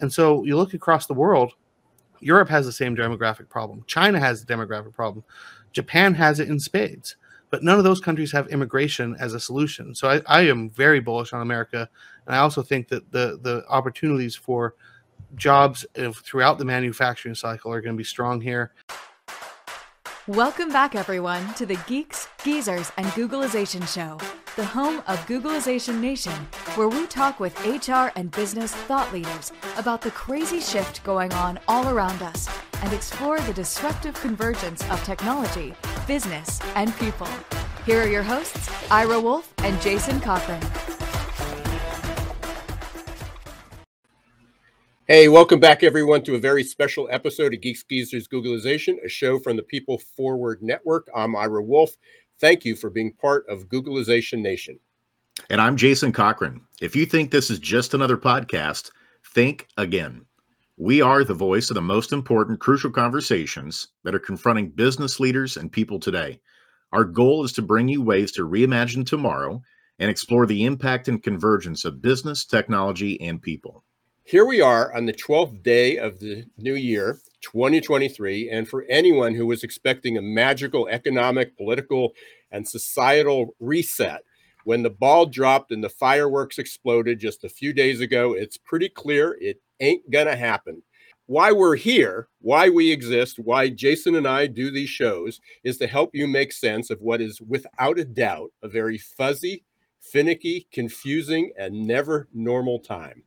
And so you look across the world, Europe has the same demographic problem. China has the demographic problem. Japan has it in spades. But none of those countries have immigration as a solution. So I, I am very bullish on America. And I also think that the, the opportunities for jobs uh, throughout the manufacturing cycle are going to be strong here. Welcome back, everyone, to the Geeks, Geezers, and Googlization Show, the home of Googlization Nation, where we talk with HR and business thought leaders about the crazy shift going on all around us and explore the disruptive convergence of technology, business, and people. Here are your hosts, Ira Wolf and Jason Cochran. Hey, welcome back, everyone, to a very special episode of Geeks Geezers Googlization, a show from the People Forward Network. I'm Ira Wolf. Thank you for being part of Googlization Nation. And I'm Jason Cochran. If you think this is just another podcast, think again. We are the voice of the most important, crucial conversations that are confronting business leaders and people today. Our goal is to bring you ways to reimagine tomorrow and explore the impact and convergence of business, technology, and people. Here we are on the 12th day of the new year, 2023. And for anyone who was expecting a magical economic, political, and societal reset, when the ball dropped and the fireworks exploded just a few days ago, it's pretty clear it ain't to happen. Why we're here, why we exist, why Jason and I do these shows is to help you make sense of what is without a doubt a very fuzzy, finicky, confusing, and never normal time.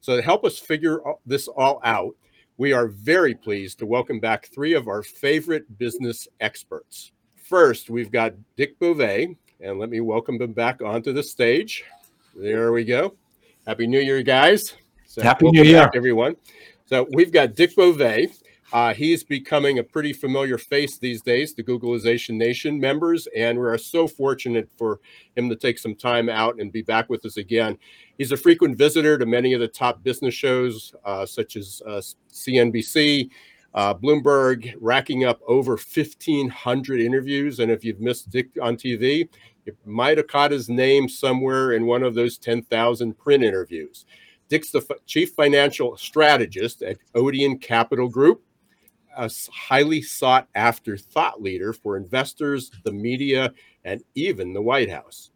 So, to help us figure this all out, we are very pleased to welcome back three of our favorite business experts. First, we've got Dick Bove, and let me welcome him back onto the stage. There we go. Happy New Year, guys. So Happy New Year, everyone. So, we've got Dick Bove. Uh, he's becoming a pretty familiar face these days to Googlization Nation members, and we are so fortunate for him to take some time out and be back with us again. He's a frequent visitor to many of the top business shows, uh, such as uh, CNBC, uh, Bloomberg, racking up over 1,500 interviews. And if you've missed Dick on TV, you might have caught his name somewhere in one of those 10,000 print interviews. Dick's the f- chief financial strategist at Odeon Capital Group a highly sought after thought leader for investors, the media, and even the White House.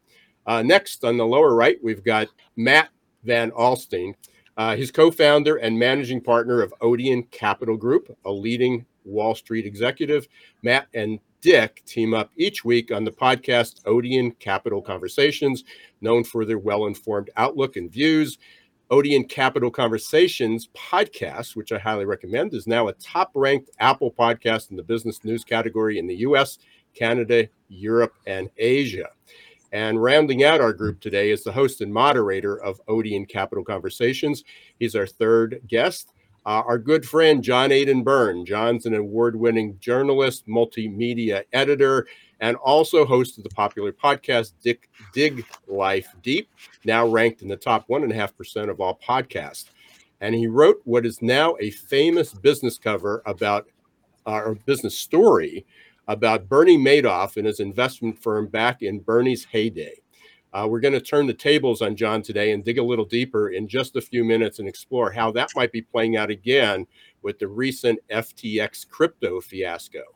Uh, next, on the lower right, we've got Matt Van Alstyne. Uh, his co founder and managing partner of Odeon Capital Group, a leading Wall Street executive. Matt and Dick team up each week on the podcast Odeon Capital Conversations, known for their well informed outlook and views. Odeon Capital Conversations podcast, which I highly recommend, is now a top ranked Apple podcast in the business news category in the US, Canada, Europe, and Asia. And rounding out our group today is the host and moderator of Odeon Capital Conversations. He's our third guest, uh, our good friend John Aidan Byrne. John's an award winning journalist, multimedia editor, and also host of the popular podcast Dick Dig Life Deep, now ranked in the top 1.5% of all podcasts. And he wrote what is now a famous business cover about our uh, business story about Bernie Madoff and his investment firm back in Bernie's heyday. Uh, we're going to turn the tables on John today and dig a little deeper in just a few minutes and explore how that might be playing out again with the recent FTX crypto fiasco.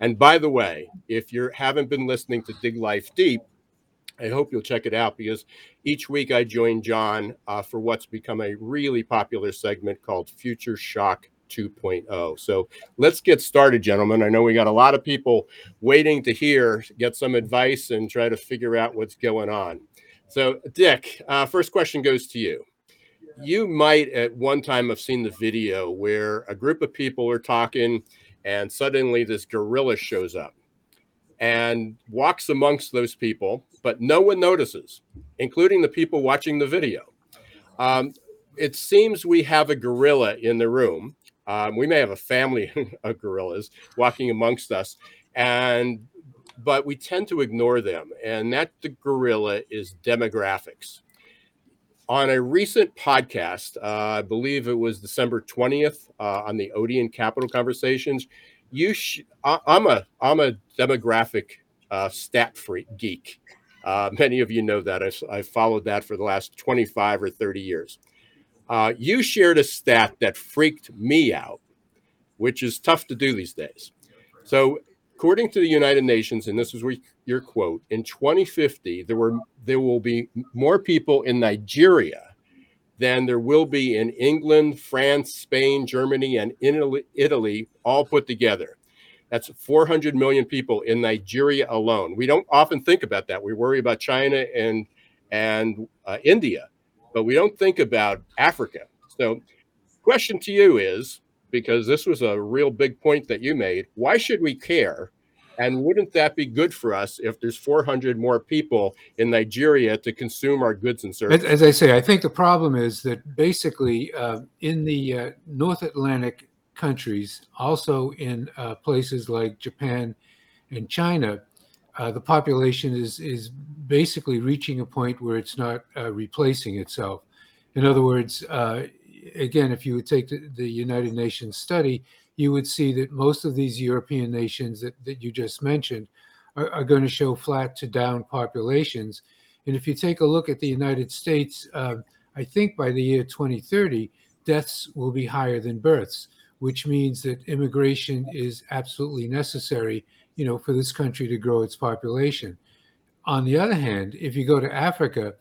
And by the way, if you haven't been listening to Dig Life Deep, I hope you'll check it out because each week I join John uh, for what's become a really popular segment called Future Shock 2.0. So let's get started, gentlemen. I know we got a lot of people waiting to hear, get some advice, and try to figure out what's going on. So, Dick, uh, first question goes to you. You might at one time have seen the video where a group of people are talking and suddenly this gorilla shows up and walks amongst those people, but no one notices, including the people watching the video. Um, it seems we have a gorilla in the room. Um, we may have a family of gorillas walking amongst us, and but we tend to ignore them. And that the gorilla is demographics on a recent podcast, uh, I believe it was December 20th uh, on the Odeon Capital Conversations. You, sh- I, am a I'm a demographic uh, stat freak geek. Uh, many of you know that I, I've followed that for the last 25 or 30 years. Uh, you shared a stat that freaked me out, which is tough to do these days. So, according to the United Nations, and this is your quote, in 2050 there were there will be more people in Nigeria than there will be in England, France, Spain, Germany, and Italy, all put together. That's 400 million people in Nigeria alone. We don't often think about that. We worry about China and and uh, India, but we don't think about Africa. So, question to you is because this was a real big point that you made. Why should we care? And wouldn't that be good for us if there's 400 more people in Nigeria to consume our goods and services? As, as I say, I think the problem is that basically uh, in the uh, North Atlantic countries, also in uh, places like Japan and China, uh, the population is is basically reaching a point where it's not uh, replacing itself. In other words, uh, again, if you would take the, the, United Nations study, you would see that most of these European nations that, that you just mentioned are, are going to show flat to down populations. And if you take a look at the United States, uh, I think by the year 2030, deaths will be higher than births, which means that immigration is absolutely necessary you know, for this country to grow its population. On the other hand, if you go to Africa,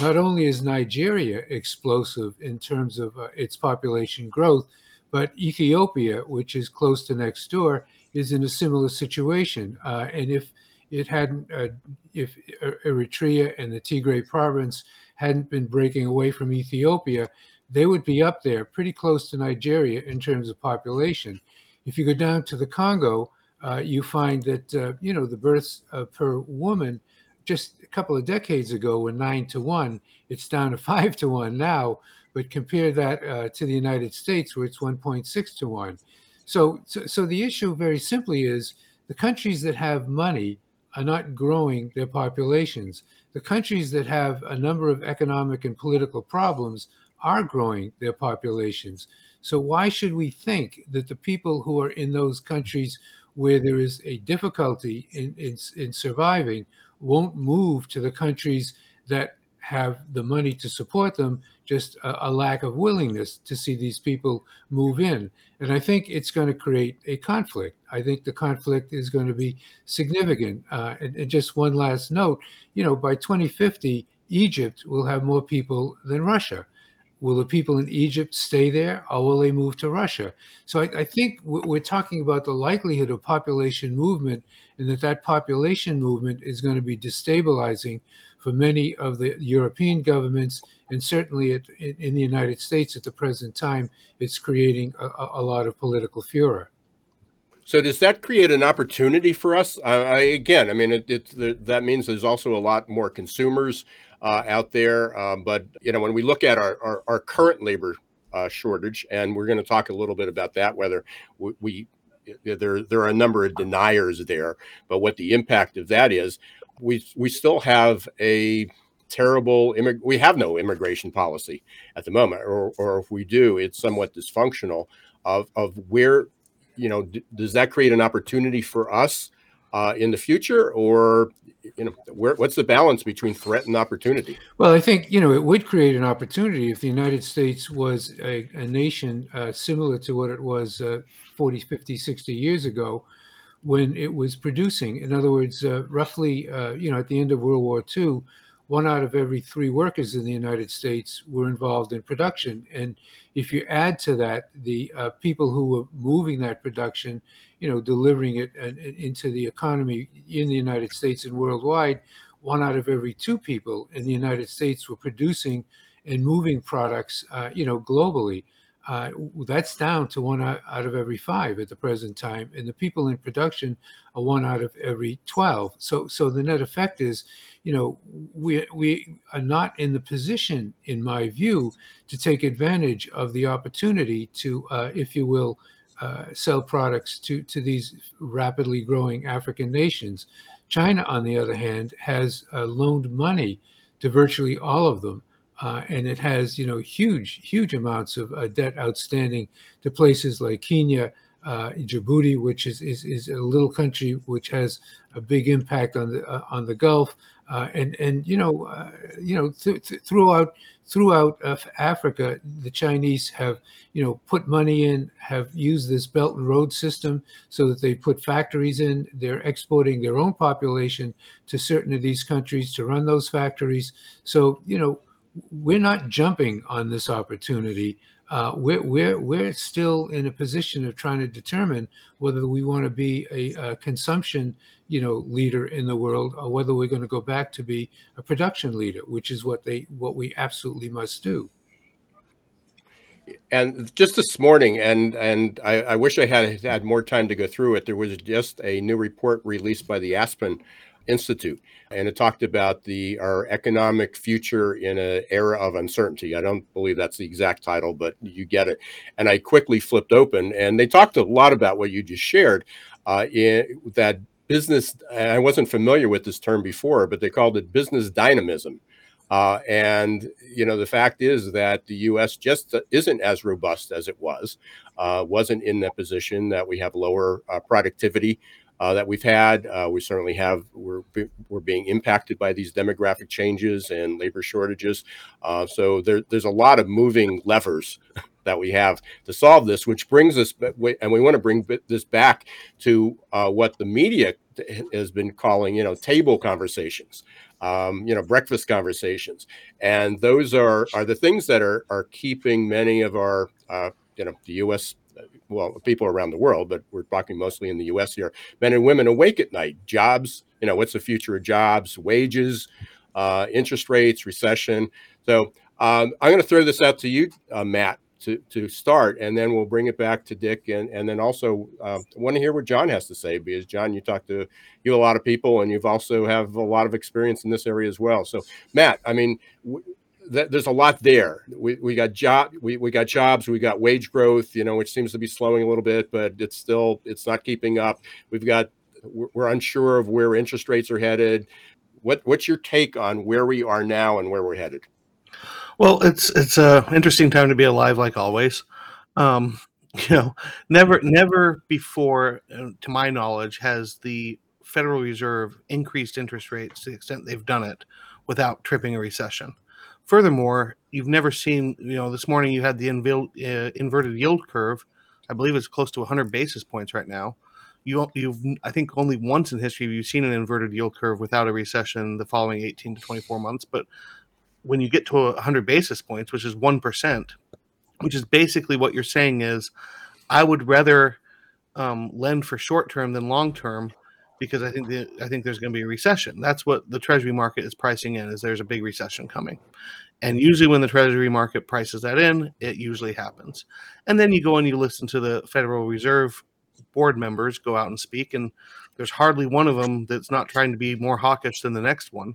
not only is Nigeria explosive in terms of uh, its population growth, but Ethiopia, which is close to next door, is in a similar situation. Uh, and if it hadn't, uh, if Eritrea and the Tigray province hadn't been breaking away from Ethiopia, they would be up there pretty close to Nigeria in terms of population. If you go down to the Congo, uh, you find that uh, you know the births uh, per woman just a couple of decades ago were nine to one. It's down to five to one now. But compare that uh, to the United States, where it's 1.6 to one. So, so, so the issue very simply is the countries that have money are not growing their populations. The countries that have a number of economic and political problems are growing their populations. So why should we think that the people who are in those countries where there is a difficulty in, in, in surviving won't move to the countries that have the money to support them, just a, a, lack of willingness to see these people move in. And I think it's going to create a conflict. I think the conflict is going to be significant. Uh, and, and, just one last note you know, by 2050, Egypt will have more people than Russia. Will the people in Egypt stay there or will they move to Russia? So I, I, think we're talking about the likelihood of population movement and that that population movement is going to be destabilizing for many of the European governments and certainly in, in, the United States at the present time, it's creating a, a lot of political furor. So does that create an opportunity for us? I, again, I mean, it, it, that means there's also a lot more consumers uh, out there. Um, but you know, when we look at our our, our current labor uh, shortage, and we're going to talk a little bit about that, whether we, we there there are a number of deniers there, but what the impact of that is, we we still have a terrible immig- we have no immigration policy at the moment or, or if we do it's somewhat dysfunctional of of where you know d- does that create an opportunity for us uh, in the future, or you know, where, what's the balance between threat and opportunity? Well, I think you know it would create an opportunity if the United States was a, a nation uh, similar to what it was uh, 40, 50, 60 years ago, when it was producing. In other words, uh, roughly, uh, you know, at the end of World War II, one out of every three workers in the United States were involved in production. And if you add to that the uh, people who were moving that production, you know, delivering it uh, into the economy in the United States and worldwide, one out of every two people in the United States were producing and moving products, uh, you know, globally. Uh, that's down to one out, of every five at the present time, and the people in production are one out of every twelve. So, so the net effect is, you know, we we are not in the position, in my view, to take advantage of the opportunity to, uh, if you will, uh, sell products to to these rapidly growing African nations. China, on the other hand, has uh, loaned money to virtually all of them uh, and it has, you know, huge, huge amounts of uh, debt outstanding to places like Kenya, uh, Djibouti, which is, is, is a little country which has a big impact on the uh, on the Gulf, uh, and and you know uh, you know th- th- throughout throughout Africa, the Chinese have you know put money in, have used this Belt and Road system so that they put factories in. They're exporting their own population to certain of these countries to run those factories. So you know we're not jumping on this opportunity. Uh, we're, we're, we're still in a position of trying to determine whether we want to be a, a, consumption you know leader in the world or whether we're going to go back to be a production leader which is what they what we absolutely must do. And just this morning and and I, I wish i had had more time to go through it there was just a new report released by the aspen Institute, and it talked about the our economic future in an era of uncertainty. I don't believe that's the exact title, but you get it. And I quickly flipped open, and they talked a lot about what you just shared. Uh, in that business, I wasn't familiar with this term before, but they called it business dynamism. Uh, and you know the fact is that the U.S. just isn't as robust as it was. Uh, wasn't in that position that we have lower uh, productivity uh, that we've had. Uh, we certainly have we're we're being impacted by these demographic changes and labor shortages. Uh, so there, there's a lot of moving levers that we have to solve this, which brings us and we want to bring this back to uh, what the media has been calling, you know, table conversations. Um, you know, breakfast conversations, and those are are the things that are are keeping many of our uh, you know the U.S well, people around the world, but we're talking mostly in the U.S. here. Men and women awake at night. Jobs, you know, what's the future of jobs? Wages, uh, interest rates, recession. So um, I'm going to throw this out to you, uh, Matt, to to start, and then we'll bring it back to Dick, and and then also uh, want to hear what John has to say because John, you talk to you a lot of people, and you've also have a lot of experience in this area as well. So Matt, I mean. W- there's a lot there. We, we got job we, we got jobs, we got wage growth, you know, which seems to be slowing a little bit, but it's still it's not keeping up. We've got we're, we're unsure of where interest rates are headed. What what's your take on where we are now and where we're headed? Well, it's it's a interesting time to be alive, like always. Um, you know, never never before, uh, to my knowledge, has the Federal Reserve increased interest rates to the extent they've done it without tripping a recession. Furthermore, you've never seen, you know, this morning you had the uh, inverted yield curve. I believe it's close to 100 basis points right now. You, you've, I think, only once in history have you seen an inverted yield curve without a recession the following 18 to 24 months. But when you get to 100 basis points, which is 1%, which is basically what you're saying is, I would rather um, lend for short term than long term because I think the, I think there's going to be a recession. That's what the Treasury market is pricing in. Is there's a big recession coming, and usually when the Treasury market prices that in, it usually happens. And then you go and you listen to the Federal Reserve board members go out and speak, and there's hardly one of them that's not trying to be more hawkish than the next one,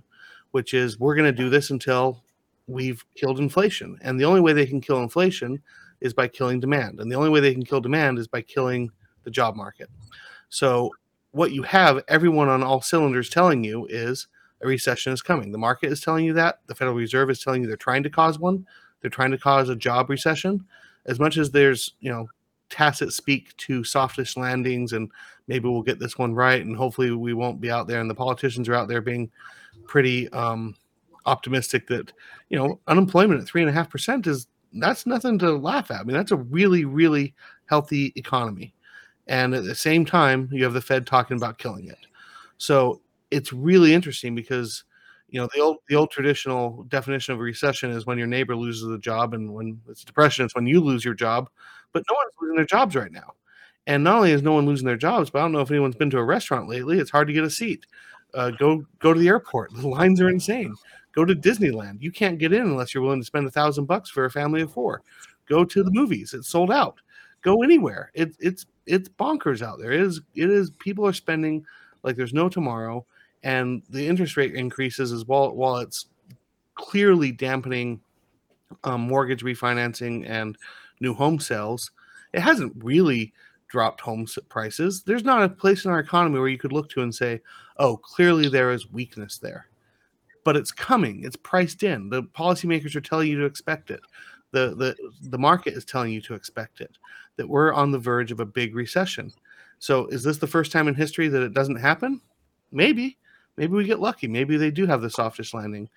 which is we're going to do this until we've killed inflation. And the only way they can kill inflation is by killing demand. And the only way they can kill demand is by killing the job market. So what you have everyone on all cylinders telling you is a recession is coming. The market is telling you that. The Federal Reserve is telling you they're trying to cause one. They're trying to cause a job recession. As much as there's, you know, tacit speak to softish landings and maybe we'll get this one right and hopefully we won't be out there and the politicians are out there being pretty um, optimistic that, you know, unemployment at three and a half percent is that's nothing to laugh at. I mean, that's a really, really healthy economy and at the same time you have the fed talking about killing it. So it's really interesting because you know the old the old traditional definition of recession is when your neighbor loses a job and when it's depression it's when you lose your job but no one's losing their jobs right now. And not only is no one losing their jobs but i don't know if anyone's been to a restaurant lately it's hard to get a seat. Uh, go go to the airport the lines are insane. Go to disneyland you can't get in unless you're willing to spend a thousand bucks for a family of four. Go to the movies it's sold out. Go anywhere it, it's it's bonkers out there. It is it is people are spending like there's no tomorrow, and the interest rate increases as well while it's clearly dampening um, mortgage refinancing and new home sales. It hasn't really dropped home prices. There's not a place in our economy where you could look to and say, "Oh, clearly there is weakness there." But it's coming. It's priced in. The policymakers are telling you to expect it. The the the market is telling you to expect it. That we're on the verge of a big recession. So is this the first time in history that it doesn't happen? Maybe. Maybe we get lucky. Maybe they do have the softest landing.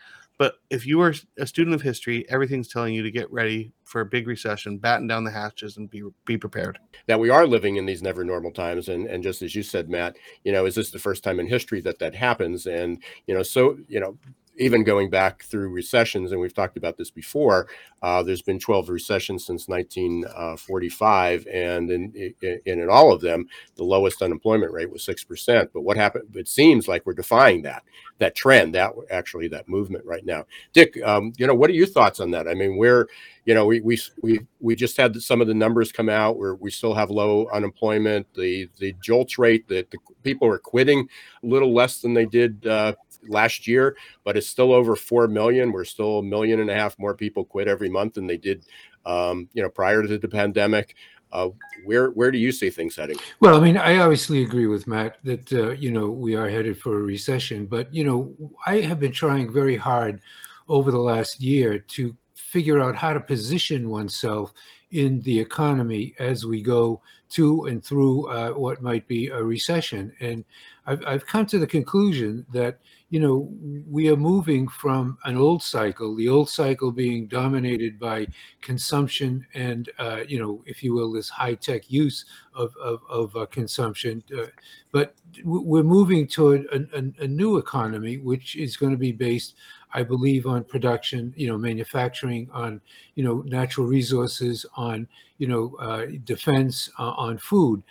But if you are a student of history, everything's telling you to get ready for a big recession, batten down the hatches, and be be prepared. That we are living in these never normal times, and and just as you said, Matt, you know, is this the first time in history that that happens? And you know, so you know, even going back through recessions, and we've talked about this before, uh, there's been 12 recessions since 1945, and in, in, in all of them, the lowest unemployment rate was six percent. But what happened? It seems like we're defying that that trend, that actually that movement right now. Dick, um, you know, what are your thoughts on that? I mean, we're you know, we we we we just had some of the numbers come out where we still have low unemployment. The the JOLTS rate that the people are quitting a little less than they did uh, last year, but it's still over 4 million. We're still a million and a half more people quit every month than they did, um, you know, prior to the pandemic. Uh, where where do you see things heading? Well, I mean, I obviously agree with Matt that uh, you know we are headed for a recession, but you know I have been trying very hard over the last year to figure out how to position oneself in the economy as we go to and through uh, what might be a recession, and I've, I've come to the conclusion that you know, we are moving from an old cycle, the old cycle being dominated by consumption and, uh, you know, if you will, this high tech use of, of, of uh, consumption. Uh, but we're moving toward a, a, a new economy, which is going to be based I believe on production, you know, manufacturing, on you know natural resources, on you know uh, defense, uh, on food.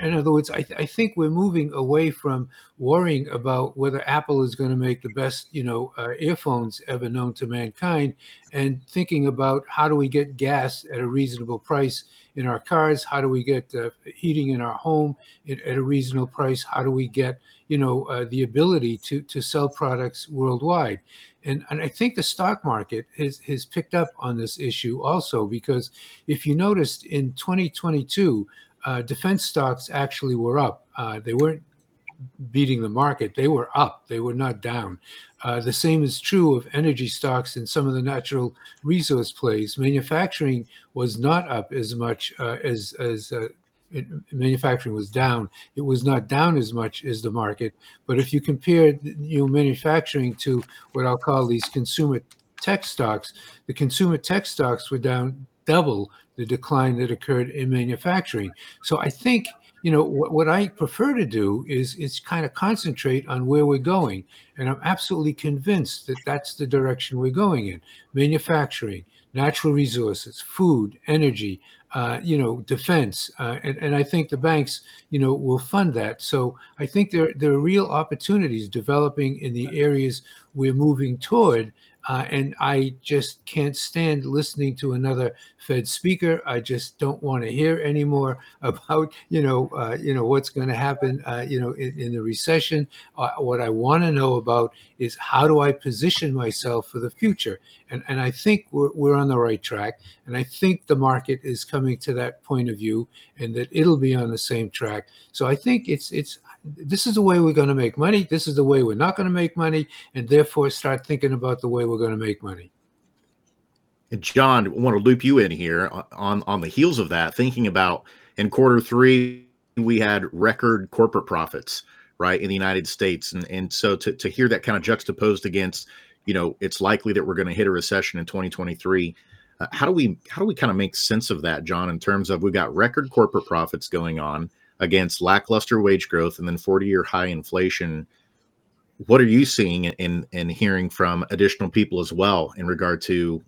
In other words, I, th- I, think we're moving away from worrying about whether Apple is going to make the best you know uh, earphones ever known to mankind, and thinking about how do we get gas at a reasonable price in our cars, how do we get uh, heating in our home at, at, a reasonable price, how do we get you know uh, the ability to to sell products worldwide? And, and I think the stock market has, has picked up on this issue also because if you noticed in 2022, uh, defense stocks actually were up. Uh, they weren't beating the market, they were up, they were not down. Uh, the same is true of energy stocks and some of the natural resource plays. Manufacturing was not up as much uh, as, as uh, it, manufacturing was down. It was not down as much as the market. But if you compare you know, manufacturing to what I'll call these consumer tech stocks, the consumer tech stocks were down double the decline that occurred in manufacturing. So I think you know what, what I prefer to do is is kind of concentrate on where we're going, and I'm absolutely convinced that that's the direction we're going in: manufacturing, natural resources, food, energy, uh, you know, defense, uh, and, and I think the banks, you know, will fund that. So I think there there are real opportunities developing in the areas we're moving toward, uh, and I just can't stand listening to another Fed speaker. I just don't want to hear anymore about you know uh, you know what's going to happen uh, you know in, in the recession. Uh, what I want to know about is how do I position myself for the future, and and I think we're we're on the right track, and I think the market is coming to that point of view, and that it'll be on the same track. So I think it's it's this is the way we're going to make money. This is the way we're not going to make money, and therefore start thinking about the way we're going to make money. And John, I want to loop you in here on on the heels of that, thinking about in quarter three we had record corporate profits, right, in the United States, and and so to to hear that kind of juxtaposed against, you know, it's likely that we're going to hit a recession in 2023. Uh, how do we how do we kind of make sense of that, John? In terms of we've got record corporate profits going on against lackluster wage growth and then 40 year high inflation. What are you seeing and and hearing from additional people as well in regard to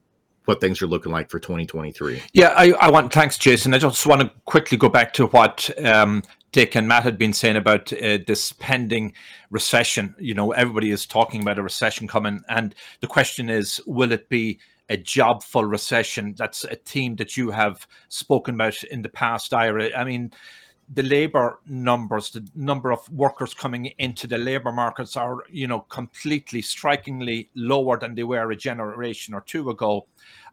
what things are looking like for 2023 yeah i, I want thanks jason. I just want to quickly go back to what um, dick and matt had been saying about uh, this pending recession. You know everybody is talking about a recession coming and the question is will it be a job full recession that's a theme that you have spoken about in the past ira i mean the labor numbers, the number of workers coming into the labor markets are, you know, completely strikingly lower than they were a generation or two ago.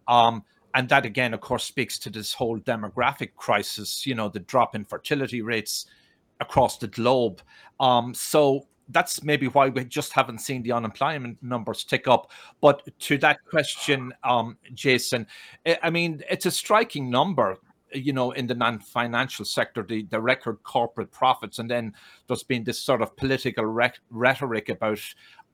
Um, and that again, of course, speaks to this whole demographic crisis, you know, the drop in fertility rates across the globe. Um, so that's maybe why we just haven't seen the unemployment numbers tick up. But to that question, um, Jason, I mean, it's a striking number you know, in the non-financial sector, the, the record corporate profits, and then there's been this sort of political rhetoric about,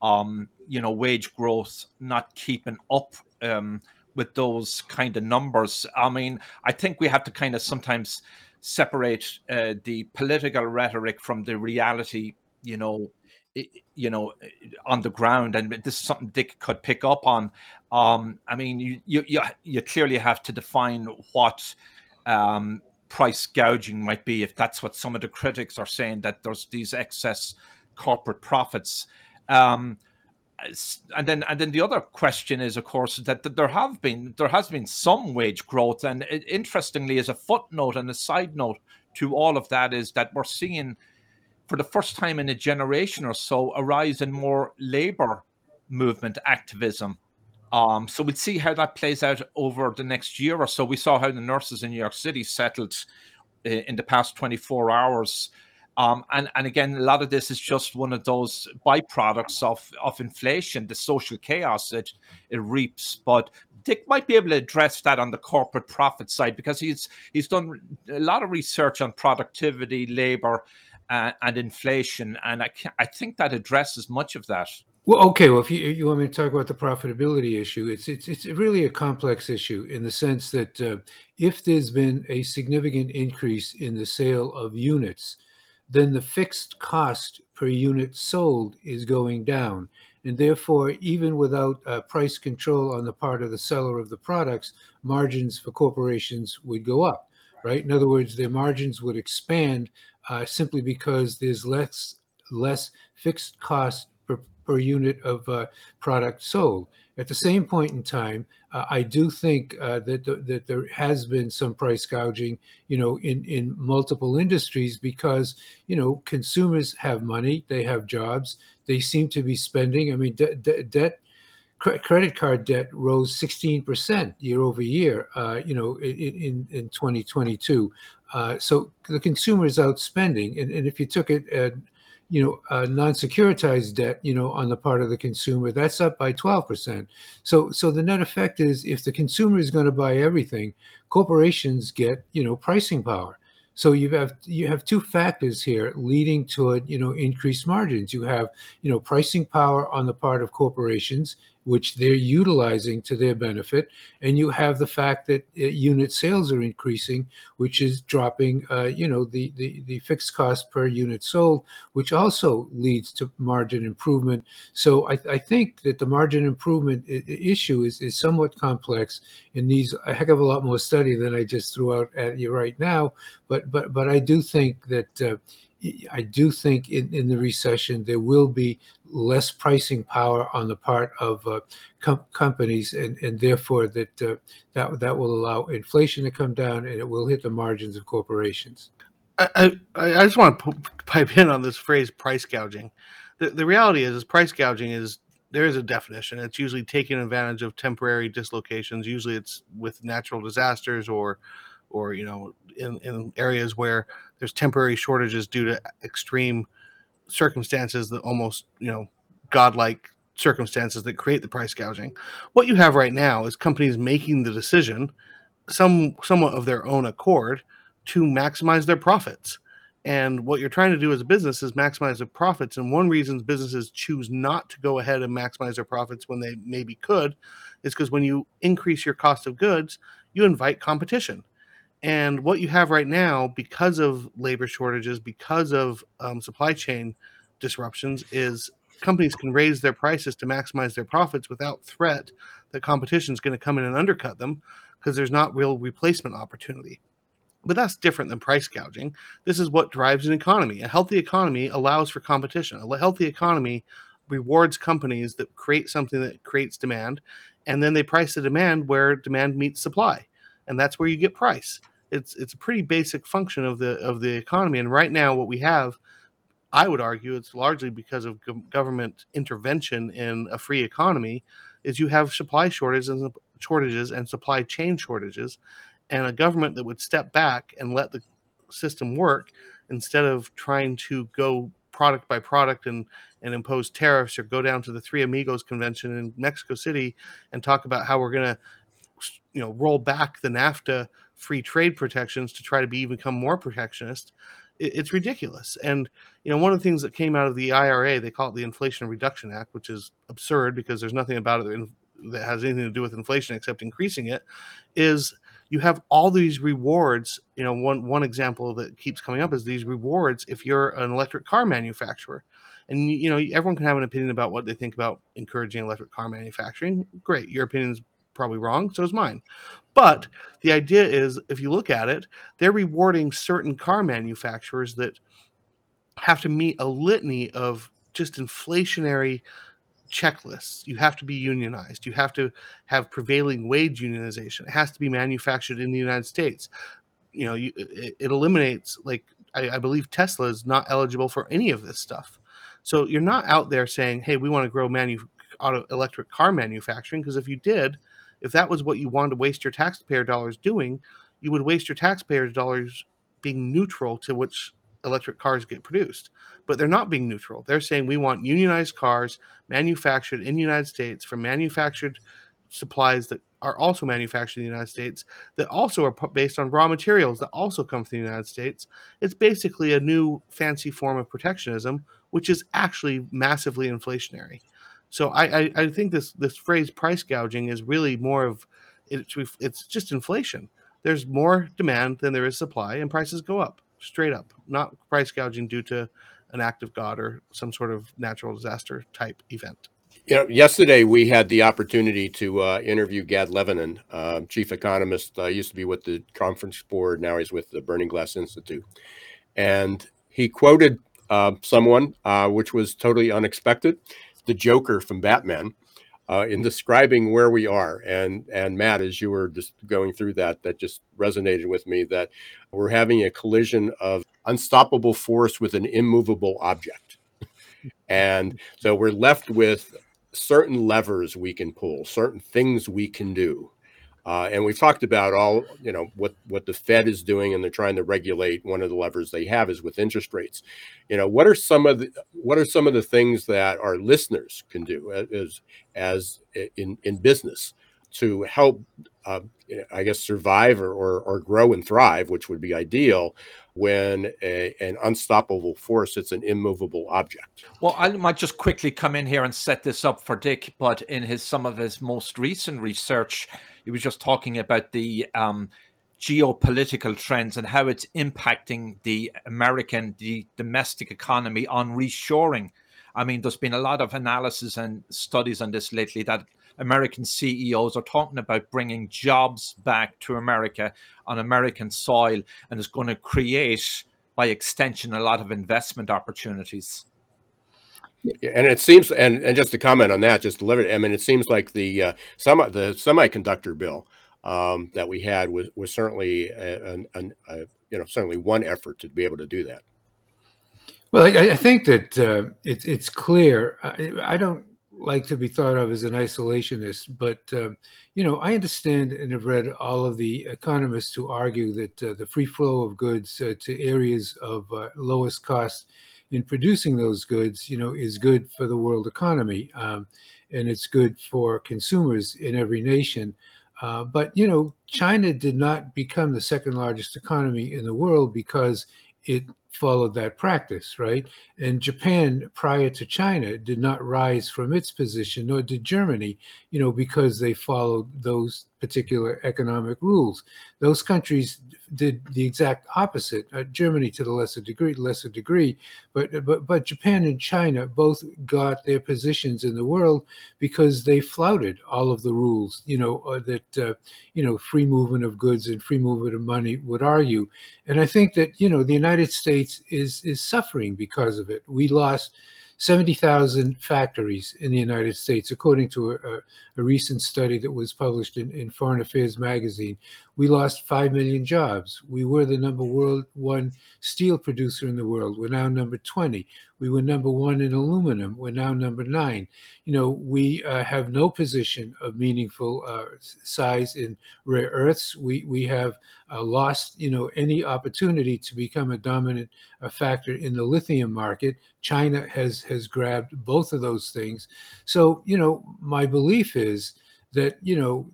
um, you know, wage growth not keeping up um, with those kind of numbers. I mean, I think we have to kind of sometimes separate uh, the political rhetoric from the reality, you know, you know, on the ground, and this is something Dick could pick up on. Um, I mean, you, you you clearly have to define what um, price gouging might be, if that's what some of the critics are saying, that there's these excess corporate profits. Um, and then and then the other question is of course that, that, there have been there has been some wage growth and it, interestingly as a footnote and a side note to all of that is that we're seeing for the first time in a generation or so a rise in more labor movement activism um, so we'll see how that plays out over the next year or so. We saw how the nurses in New York City settled uh, in the past 24 hours. Um, and, and again, a lot of this is just one of those byproducts of, of inflation, the social chaos that it reaps. But Dick might be able to address that on the corporate profit side because he's he's done a lot of research on productivity, labor, uh, and inflation, and I I think that addresses much of that. Well, okay. Well, if you, you want me to talk about the profitability issue, it's it's it's really a complex issue in the sense that uh, if there's been a significant increase in the sale of units, then the fixed cost per unit sold is going down, and therefore, even without uh, price control on the part of the seller of the products, margins for corporations would go up. Right. In other words, their margins would expand uh, simply because there's less less fixed cost per unit of uh, product sold. At the same point in time, uh, I do think uh, that th- that there has been some price gouging, you know, in in multiple industries because you know consumers have money, they have jobs, they seem to be spending. I mean, de- de- debt credit card debt rose 16% year over year, uh, you know, in, in, in 2022. Uh, so the consumer is outspending. And, and if you took it at you know, uh, non-securitized debt, you know, on the part of the consumer, that's up by 12%. So, so the net effect is if the consumer is going to buy everything, corporations get, you know, pricing power. So you have you have two factors here leading to you know increased margins. You have you know pricing power on the part of corporations which they're utilizing to their benefit. And you have the fact that uh, unit sales are increasing, which is dropping, uh, you know, the, the, the fixed cost per unit sold, which also leads to margin improvement. So I, I think that the margin improvement issue is, is somewhat complex and needs a heck of a lot more study than I just threw out at you right now. But but but I do think that uh, I do think in, in the recession there will be less pricing power on the part of uh, com- companies, and, and therefore that uh, that that will allow inflation to come down, and it will hit the margins of corporations. I, I, I just want to pipe in on this phrase price gouging. The, the reality is, is price gouging is there is a definition. It's usually taking advantage of temporary dislocations. Usually, it's with natural disasters or or you know in, in areas where there's temporary shortages due to extreme circumstances that almost you know godlike circumstances that create the price gouging. What you have right now is companies making the decision some somewhat of their own accord to maximize their profits. And what you're trying to do as a business is maximize the profits. And one reason businesses choose not to go ahead and maximize their profits when they maybe could is because when you increase your cost of goods you invite competition and what you have right now, because of labor shortages, because of um, supply chain disruptions, is companies can raise their prices to maximize their profits without threat that competition is going to come in and undercut them because there's not real replacement opportunity. But that's different than price gouging. This is what drives an economy. A healthy economy allows for competition. A healthy economy rewards companies that create something that creates demand, and then they price the demand where demand meets supply. And that's where you get price it's it's a pretty basic function of the of the economy. And right now, what we have, I would argue, it's largely because of government intervention in a free economy, is you have supply shortages and shortages and supply chain shortages, and a government that would step back and let the system work instead of trying to go product by product and and impose tariffs or go down to the Three Amigos convention in Mexico City and talk about how we're going to you know roll back the NAFTA free trade protections to try to be become more protectionist it's ridiculous. And you know one of the things that came out of the IRA they call it the Inflation Reduction Act which is absurd because there's nothing about it that has anything to do with inflation except increasing it is you have all these rewards you know one one example that keeps coming up is these rewards if you're an electric car manufacturer. And you know everyone can have an opinion about what they think about encouraging electric car manufacturing. Great your opinion is probably wrong so is mine but mm. the idea is if you look at it they're rewarding certain car manufacturers that have to meet a litany of just inflationary checklists. You have to be unionized. You have to have prevailing wage unionization. It has to be manufactured in the United States. You know, you, it, it, eliminates like I, I believe Tesla is not eligible for any of this stuff. So you're not out there saying, "Hey, we want to grow manu- auto electric car manufacturing," because if you did, if that was what you wanted to waste your taxpayer dollars doing, you would waste your taxpayers dollars being neutral to which electric cars get produced. But they're not being neutral. They're saying we want unionized cars manufactured in the United States from manufactured supplies that are also manufactured in the United States that also are based on raw materials that also come from the United States. It's basically a new fancy form of protectionism, which is actually massively inflationary. So I, I, I think this this phrase price gouging is really more of it's it's just inflation. There's more demand than there is supply, and prices go up straight up, not price gouging due to an act of God or some sort of natural disaster type event. You know, yesterday we had the opportunity to uh, interview Gad Levanon, uh, chief economist. Uh, used to be with the Conference Board, now he's with the Burning Glass Institute, and he quoted uh, someone uh, which was totally unexpected, the Joker from Batman, uh, in describing where we are. And and Matt, as you were just going through that, that just resonated with me that we're having a collision of unstoppable force with an immovable object. and so we're left with certain levers we can pull, certain things we can do. Uh, and we've talked about all, you know, what what the Fed is doing, and they're trying to regulate. One of the levers they have is with interest rates. You know, what are some of the what are some of the things that our listeners can do as as in in business to help, uh, I guess, survive or, or, or grow and thrive, which would be ideal when a, an unstoppable force it's an immovable object well i might just quickly come in here and set this up for dick but in his some of his most recent research he was just talking about the um, geopolitical trends and how it's impacting the American, the domestic economy on reshoring. I mean, there's been a lot of analysis and studies on this lately that American CEOs are talking about bringing jobs back to America on American soil, and it's going to create, by extension, a lot of investment opportunities. And it seems, and, and just to comment on that, just deliver it. I mean, it seems like the uh, some the semiconductor bill um, that we had was was certainly an, an, a, you know certainly one effort to be able to do that. Well, I, I think that uh, it, it's clear. I, I, don't like to be thought of as an isolationist, but uh, you know, I understand and have read all of the economists who argue that uh, the free flow of goods uh, to areas of uh, lowest cost in producing those goods, you know, is good for the world economy, um, and it's good for consumers in every nation. Uh, but you know, China did not become the second largest economy in the world because it followed that practice, right? And Japan, prior to China, did not rise from its position, nor did Germany, you know, because they followed those particular economic rules. Those countries did the exact opposite. Uh, Germany to the lesser degree, lesser degree, but but but Japan and China both got their positions in the world because they flouted all of the rules. You know uh, that uh, you know free movement of goods and free movement of money would argue, and I think that you know the United States is is suffering because of it. We lost 70,000 factories in the United States, according to a, a, recent study that was published in, in, Foreign Affairs magazine. we lost 5 million jobs. We were the number world one steel producer in the world. We're now number 20. We were number one in aluminum. We're now number nine. You know, we uh, have no position of meaningful uh, size in rare earths. We, we have uh, lost, you know, any opportunity to become a dominant uh, factor in the lithium market. China has, has grabbed both of those things. So, you know, my belief is that, you know,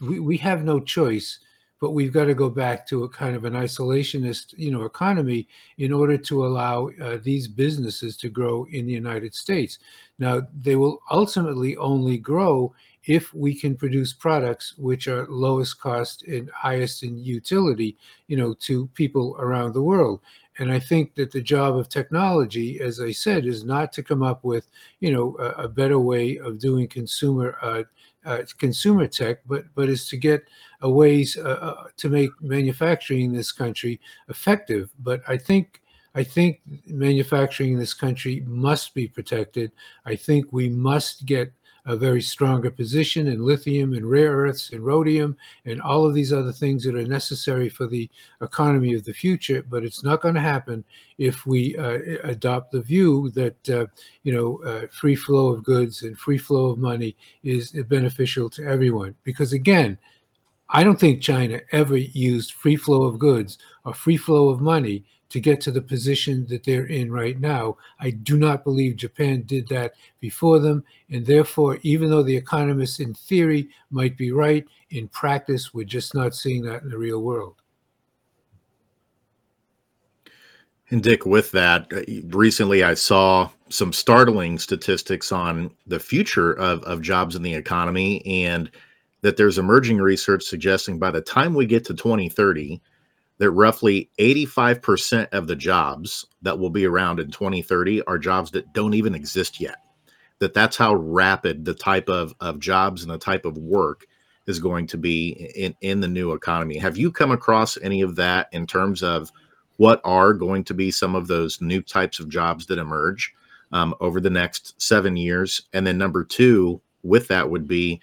we, we have no choice but we've got to go back to a kind of an isolationist, you know, economy in order to allow uh, these businesses to grow in the United States. Now, they will ultimately only grow if we can produce products which are lowest cost and highest in utility, you know, to people around the world. And I think that the job of technology, as I said, is not to come up with, you know, a, a better way of doing consumer uh, uh, consumer tech, but but is to get ways uh, uh, to make manufacturing in this country effective. But I think I think manufacturing in this country must be protected. I think we must get a very stronger position in lithium and rare earths and rhodium and all of these other things that are necessary for the economy of the future. But it's not going to happen if we uh, adopt the view that uh, you know uh, free flow of goods and free flow of money is beneficial to everyone. Because again, I don't think China ever used free flow of goods or free flow of money to get to the position that they're in right now. I do not believe Japan did that before them. And therefore, even though the economists in theory might be right, in practice, we're just not seeing that in the real world. And Dick, with that, uh, recently I saw some startling statistics on the future of, of jobs in the economy and that there's emerging research suggesting by the time we get to 2030, that roughly 85% of the jobs that will be around in 2030 are jobs that don't even exist yet. That that's how rapid the type of, of jobs and the type of work is going to be in, in the new economy. Have you come across any of that in terms of what are going to be some of those new types of jobs that emerge um, over the next seven years? And then number two, with that would be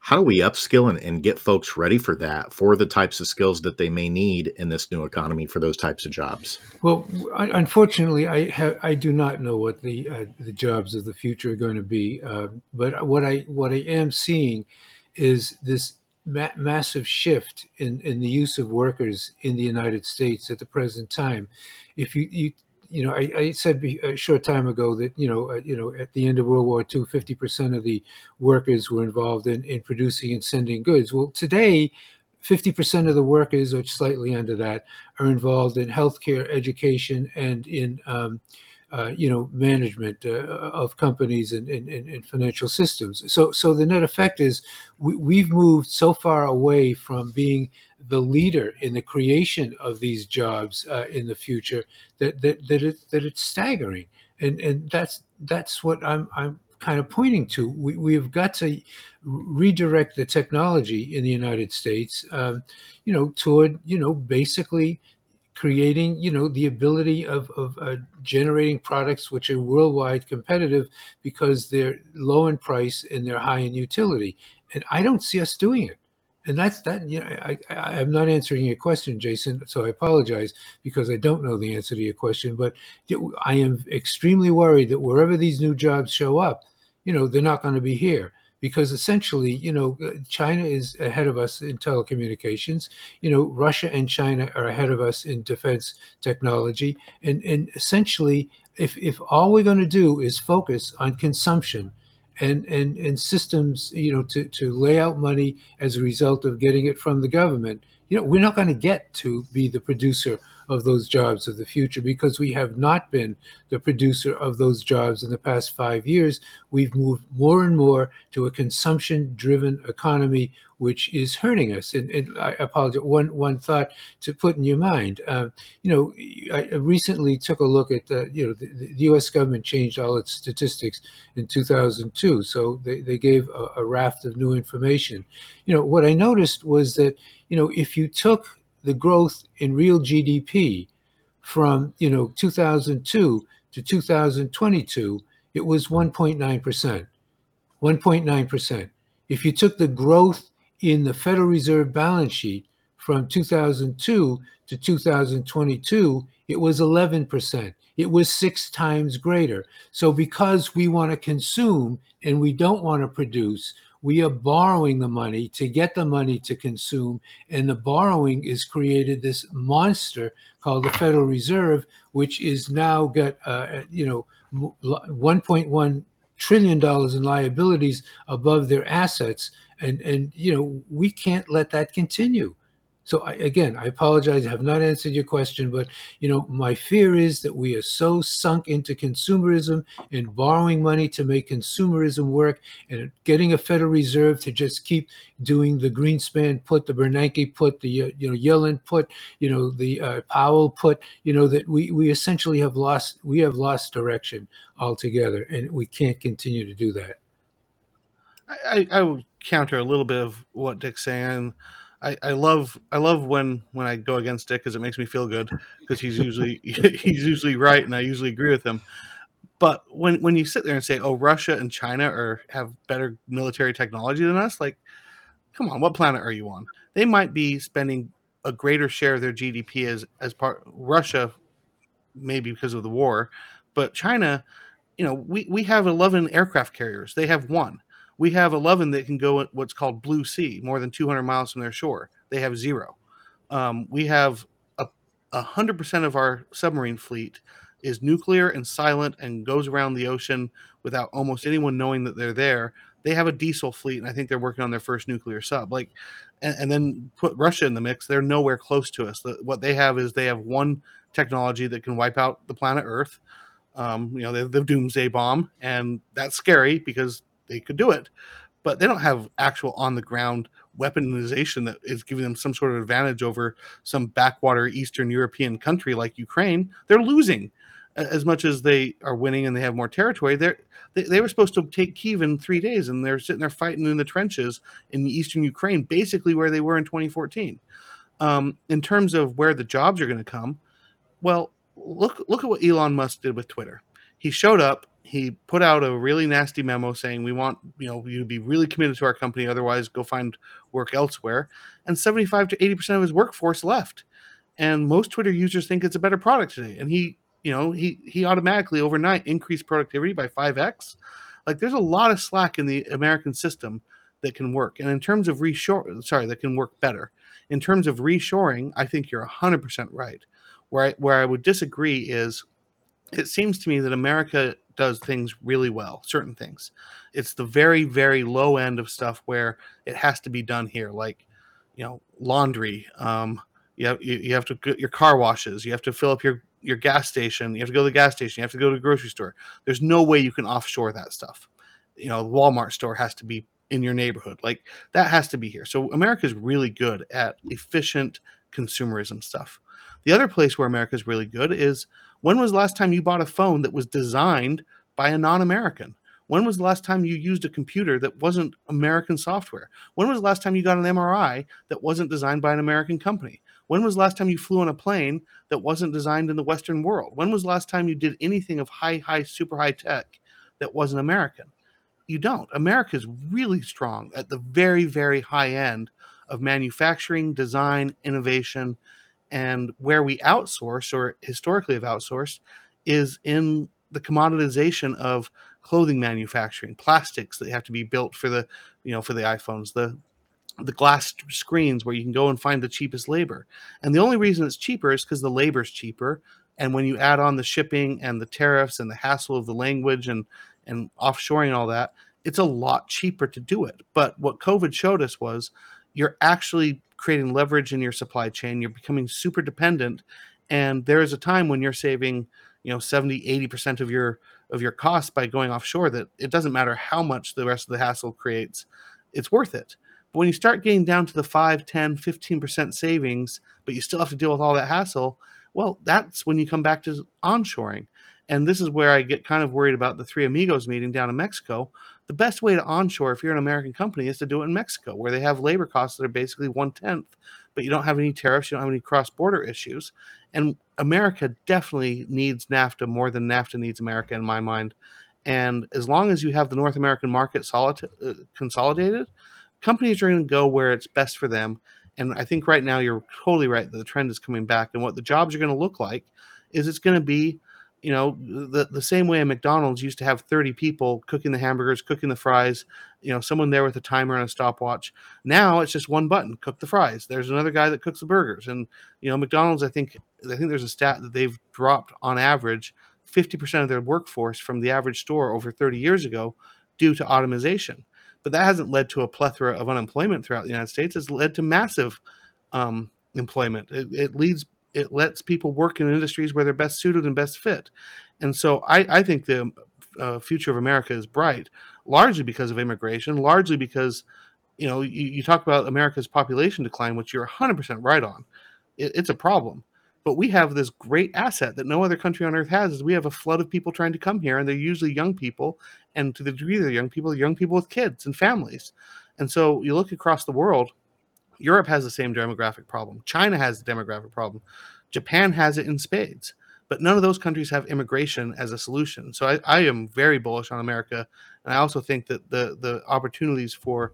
how do we upskill and, and get folks ready for that for the types of skills that they may need in this new economy for those types of jobs? Well unfortunately i i do not know what the uh, the jobs of the future are going to be uh, but what i what i am seeing is this ma- massive shift in in the use of workers in the united states at the present time. If you you you know, I, I, said a short time ago that you know, uh, you know, at the end of World War II, 50% of the workers were involved in, in producing and sending goods. Well, today, 50% of the workers, or slightly under that, are involved in healthcare, education, and in um, uh, you know management uh, of companies and, and, and, financial systems. So so the net effect is we, we've moved so far away from being the leader in the creation of these jobs uh, in the future that that that, it, that it's staggering. And and that's that's what I'm I'm kind of pointing to. We, we've got to redirect the technology in the United States um, you know toward you know basically creating you know the ability of, of uh, generating products which are worldwide competitive because they're low in price and they're high in utility. And i don't see us doing it and that's that you know I, I am not answering your question jason so i apologize because i don't know the answer to your question but i am extremely worried that wherever these new jobs show up you know they're not going to be here because essentially you know uh, china is ahead of us in telecommunications. You know russia and china are ahead of us in defense technology. And and essentially if if all we're going to do is focus on consumption and and and systems you know to to lay out money as a result of getting it from the government. You know we're not going to get to be the producer of those jobs of the future because we have not been the producer of those jobs in the past five years. We've moved more and more to a consumption driven economy, which is hurting us. And, and, I apologize, one, one thought to put in your mind. Uh, you know, I recently took a look at, the, you know, the, the, US government changed all its statistics in 2002. So they, they gave a, a raft of new information. You know, what I noticed was that, you know, if you took the growth in real GDP from you know 2002 to 2022, it was 1.9 percent. 1.9 percent. If you took the growth in the Federal Reserve balance sheet from 2002 to 2022, it was 11%. It was six times greater. So, because we want to consume and we don't want to produce, we are borrowing the money to get the money to consume. And the borrowing is created this monster called the Federal Reserve, which is now got, uh, you know, 1.1 trillion dollars in liabilities above their assets and and you know we can't let that continue so I, again, I apologize. I have not answered your question, but you know, my fear is that we are so sunk into consumerism and borrowing money to make consumerism work, and getting a Federal Reserve to just keep doing the Greenspan put, the Bernanke put, the uh, you know Yellen put, you know the uh, Powell put. You know that we we essentially have lost we have lost direction altogether, and we can't continue to do that. I, I, I would counter a little bit of what Dick's saying. I, I love I love when when I go against Dick because it makes me feel good because he's usually he's usually right and I usually agree with him. But when when you sit there and say, "Oh, Russia and China are have better military technology than us," like, come on, what planet are you on? They might be spending a greater share of their GDP as as part Russia, maybe because of the war, but China, you know, we we have eleven aircraft carriers. They have one we have 11 that can go what's called blue sea more than 200 miles from their shore. They have zero. Um, we have a, a hundred percent of our submarine fleet is nuclear and silent and goes around the ocean without almost anyone knowing that they're there. They have a diesel fleet and i think they're working on their first nuclear sub. Like and, and then put russia in the mix. They're nowhere close to us. The, what they have is they have one technology that can wipe out the planet earth. Um, you know, they have the doomsday bomb, and that's scary because they could do it, but they don't have actual on the ground weaponization that is giving them some sort of advantage over some backwater Eastern European country like Ukraine. They're losing as much as they are winning and they have more territory. They're, they they were supposed to take Kiev in three days, and they're sitting there fighting in the trenches in the eastern Ukraine, basically where they were in 2014. Um, in terms of where the jobs are going to come, well, look look at what Elon Musk did with Twitter. He showed up he put out a really nasty memo saying we want you know you to be really committed to our company otherwise go find work elsewhere. And 75 to 80% of his workforce left. And most twitter users think it's a better product today. And he you know he he automatically overnight increased productivity by 5x like there's a lot of slack in the american system that can work. And in terms of reshore sorry that can work better. In terms of reshoring i think you're 100% right. Where I, where I would disagree is it seems to me that America does things really well, certain things. It's the very, very low end of stuff where it has to be done here, like, you know, laundry. Um, you have, you, you have to get your car washes. You have to fill up your, your gas station. You have to go to the gas station. You have to go to the grocery store. There's no way you can offshore that stuff. You know, the Walmart store has to be in your neighborhood. Like that has to be here. So America is really good at efficient consumerism stuff. The other place where America is really good is when was the last time you bought a phone that was designed by a non American? When was the last time you used a computer that wasn't American software? When was the last time you got an MRI that wasn't designed by an American company? When was the last time you flew on a plane that wasn't designed in the Western world? When was the last time you did anything of high, high, super high tech that wasn't American? You don't. America is really strong at the very, very high end of manufacturing, design, innovation, and where we outsource or historically have outsourced is in the commoditization of clothing manufacturing, plastics that have to be built for the, you know, for the iPhones, the the glass screens where you can go and find the cheapest labor. And the only reason it's cheaper is because the labor's cheaper. And when you add on the shipping and the tariffs and the hassle of the language and and offshoring and all that, it's a lot cheaper to do it. But what COVID showed us was you're actually creating leverage in your supply chain. You're becoming super dependent. And there is a time when you're saving, you know, 70, 80% of your of your costs by going offshore that it doesn't matter how much the rest of the hassle creates, it's worth it. But when you start getting down to the 5, 10, 15% savings, but you still have to deal with all that hassle, well, that's when you come back to onshoring. And this is where I get kind of worried about the Three Amigos meeting down in Mexico the best way to onshore if you're an American company is to do it in Mexico, where they have labor costs that are basically one tenth, but you don't have any tariffs, you don't have any cross border issues. And America definitely needs NAFTA more than NAFTA needs America, in my mind. And as long as you have the North American market solid, uh, consolidated, companies are going to go where it's best for them. And I think right now you're totally right that the trend is coming back. And what the jobs are going to look like is it's going to be, you know, the, the same way McDonald's used to have 30 people cooking the hamburgers, cooking the fries, you know, someone there with a timer and a stopwatch. Now it's just one button, cook the fries. There's another guy that cooks the burgers. And, you know, McDonald's, I think, I think there's a stat that they've dropped on average 50% of their workforce from the average store over 30 years ago due to automation. But that hasn't led to a plethora of unemployment throughout the United States. It's led to massive um, employment. It, it, leads, it lets people work in industries where they're best suited and best fit. And so I, I think the uh, future of America is bright, largely because of immigration, largely because, you know, you, you talk about America's population decline, which you're 100% right on. It, it's a problem but we have this great asset that no other country on earth has is we have a flood of people trying to come here and they're usually young people and to the degree they're young people young people with kids and families and so you look across the world europe has the same demographic problem china has the demographic problem japan has it in spades but none of those countries have immigration as a solution so i, I am very bullish on america and i also think that the the opportunities for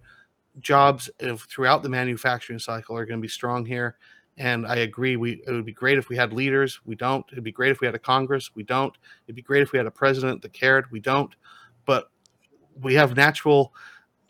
jobs throughout the manufacturing cycle are going to be strong here and I agree, we it would be great if we had leaders. We don't. It'd be great if we had a Congress. We don't. It'd be great if we had a president that cared. We don't. But we have natural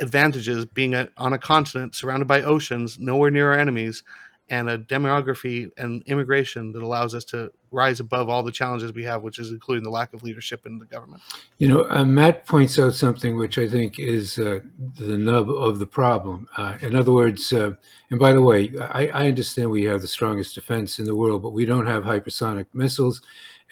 advantages being a, on a continent surrounded by oceans, nowhere near our enemies, and a demography and immigration that allows us to rise above all the challenges we have, which is including the lack of leadership in the government. You know, uh, Matt points out something which I think is uh, the nub of the problem. Uh, in other words, uh, and by the way, I, I, understand we have the strongest defense in the world, but we don't have hypersonic missiles.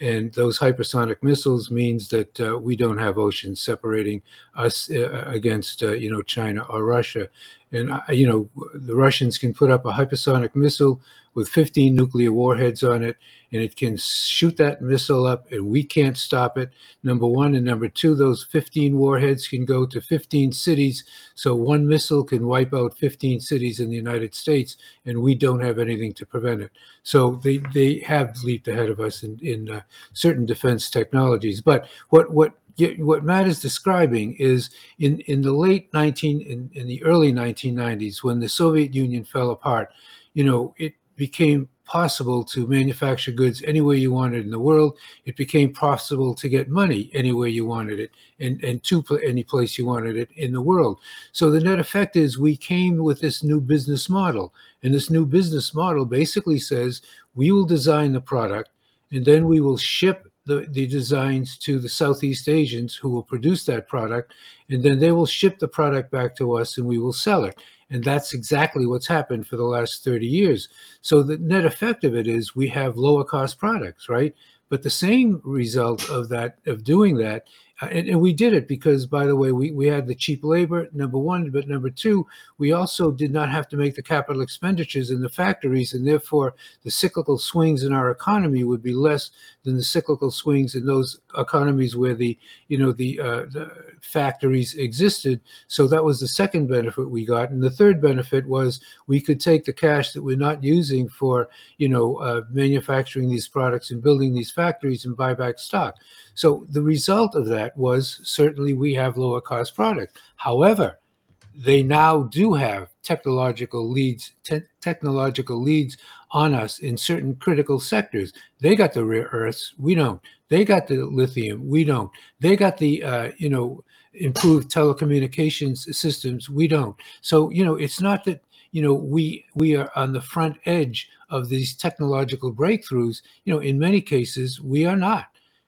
And those hypersonic missiles means that uh, we don't have oceans separating us uh, against, you know, China or Russia. And, you know, the Russians can put up a hypersonic missile with 15 nuclear warheads on it, and it can shoot that missile up, and we can't stop it. Number one. And number two, those 15 warheads can go to 15 cities. So one missile can wipe out 15 cities in the United States, and we don't have anything to prevent it. So they, they have leaped ahead of us in, in uh, certain defense technologies. But what, what what Matt is describing is in, in the late 19 in, in the early 1990s when the Soviet Union fell apart, you know, it became possible to manufacture goods anywhere you wanted in the world. It became possible to get money anywhere you wanted it and, and to any place you wanted it in the world. So the net effect is we came with this new business model. And this new business model basically says we will design the product and then we will ship the, the designs to the Southeast Asians who will produce that product, and then they will ship the product back to us and we will sell it. And that's exactly what's happened for the last 30 years. So the net effect of it is we have lower cost products, right? But the same result of that, of doing that, uh, and, and, we did it because, by the way, we, we had the cheap labor, number one, but number two, we also did not have to make the capital expenditures in the factories, and therefore the cyclical swings in our economy would be less than the cyclical swings in those economies where the, you know, the, uh, the factories existed. So that was the second benefit we got. And the third benefit was we could take the cash that we're not using for, you know, uh, manufacturing these products and building these factories and buy back stock. So the result of that was certainly we have lower cost product. However, they now do have technological leads, te- technological leads on us in certain critical sectors. They got the rare earths, we don't. They got the lithium, we don't. They got the uh, you know improved telecommunications systems, we don't. So you know it's not that you know we we are on the front edge of these technological breakthroughs. You know in many cases we are not.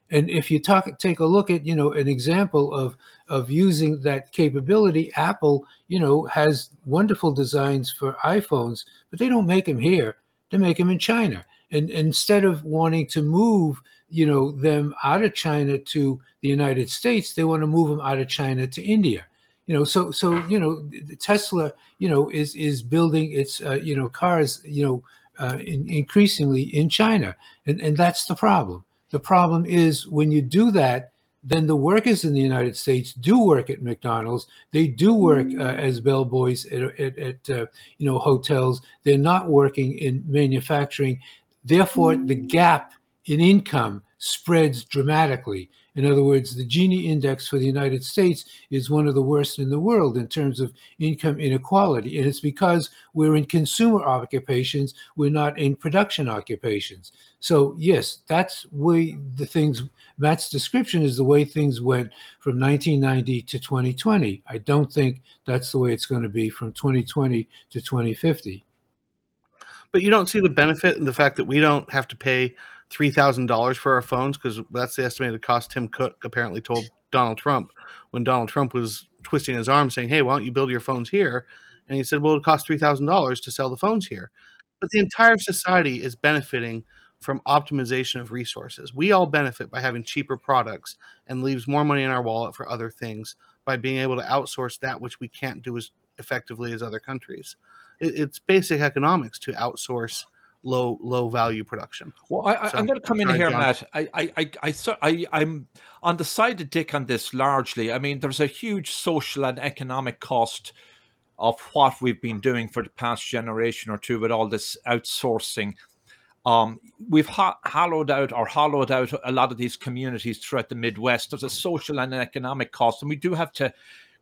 And if you talk, take a look at, you know, an example of of using that capability, Apple, you know, has wonderful designs for iPhones, but they don't make them here. They make them in China. And, and instead of wanting to move, you know, them out of China to the United States, they want to move them out of China to India. You know, so so you know, Tesla, you know, is is building its uh, you know cars, you know, uh, in, increasingly in China, and and that's the problem the problem is when you do that, then the workers in the United States do work at McDonald's. They do work uh, as bellboys at, at, at uh, you know hotels. They're not working in manufacturing. Therefore, the gap in income spreads dramatically. In other words, the Gini index for the United States is one of the worst in the world in terms of income inequality. And it's because we're in consumer occupations, we're not in production occupations. So, yes, that's way the things, Matt's description is the way things went from 1990 to 2020. I don't think that's the way it's going to be from 2020 to 2050. But you don't see the benefit in the fact that we don't have to pay three thousand dollars for our phones because that's the estimated cost. Tim Cook apparently told Donald Trump when Donald Trump was twisting his arm, saying, "Hey, why don't you build your phones here?" And he said, "Well, it costs three thousand dollars to sell the phones here." But the entire society is benefiting from optimization of resources. We all benefit by having cheaper products and leaves more money in our wallet for other things by being able to outsource that which we can't do as effectively as other countries. It, it's basic economics to outsource low low value production. Well, I, So, am going to come in here, John. Matt. I, I, I, I, I, I'm on the side of Dick on this largely. I mean, there's a huge social and economic cost of what we've been doing for the past generation or two with all this outsourcing. Um, we've ha- hollowed out or hollowed out a lot of these communities throughout the Midwest. There's a social and an economic cost, and we do have to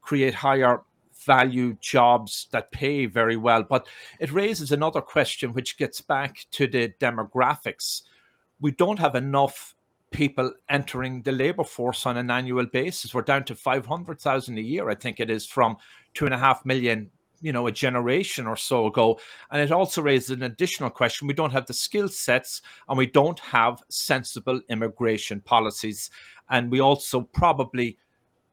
create higher value jobs that pay very well. But it raises another question, which gets back to the demographics. We don't have enough people entering the labor force on an annual basis. We're down to 500,000 a year, I think it is, from two and a half million, you know, a generation or so ago. And it also raises an additional question. We don't have the skill sets and we don't have sensible immigration policies. And we also probably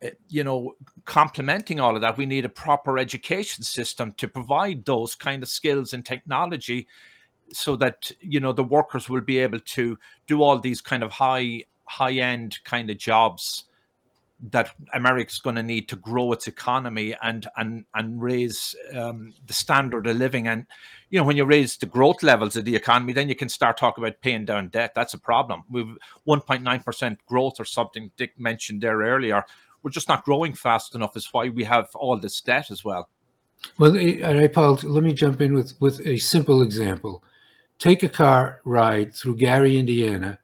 uh, you know, complementing all of that, we need a proper education system to provide those kind of skills and technology so that, you know, the workers will be able to do all these kind of high, high end kind of jobs that America's going to need to grow its economy and and and raise um, the standard of living. And you know, when you raise the growth levels of the economy, then you can start talking about paying down debt. That's a problem. We've 1.9 percent growth or something. Dick mentioned there earlier. We're just not growing fast enough. Is why we have all this debt as well. Well, eh, Paul, let me jump in with, with a simple example. Take a car ride through Gary, Indiana,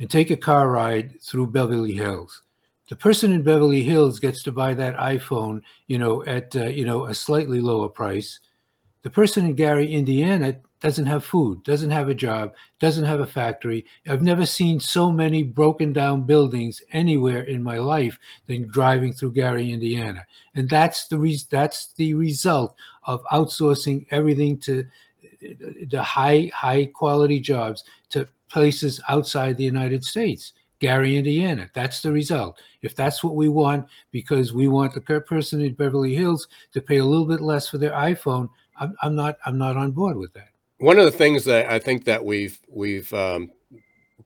and take a car ride through Beverly Hills. The person in Beverly Hills gets to buy that iPhone, you know, at uh, you know a slightly lower price. The person in Gary, Indiana, doesn't have food, doesn't have a job, doesn't have a factory. I've never seen so many broken down buildings anywhere in my life than driving through Gary, Indiana. And that's the re- that's the result of outsourcing everything to the high high quality jobs to places outside the United States. Gary, Indiana. That's the result. If that's what we want, because we want the person in Beverly Hills to pay a little bit less for their iPhone, I'm, I'm not I'm not on board with that. one of the things that I think that we've we've um,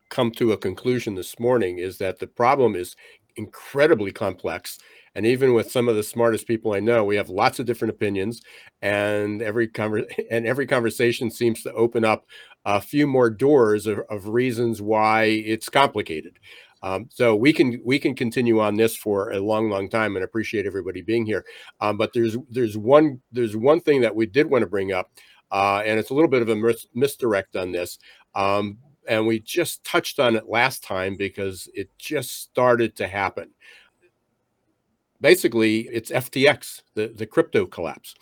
come to a conclusion this morning is that the problem is incredibly complex, and even with some of the smartest people I know, we have lots of different opinions, and every conver- and every conversation seems to open up a few more doors of, of reasons why it's complicated. Um, so we can we can continue on this for a long, long time, and appreciate everybody being here. Um, but there's there's one there's one thing that we did want to bring up uh, and it's a little bit of a mis- misdirect on this. Um, and we just touched on it last time because it just started to happen. Basically, it's FTX, the, the crypto collapse.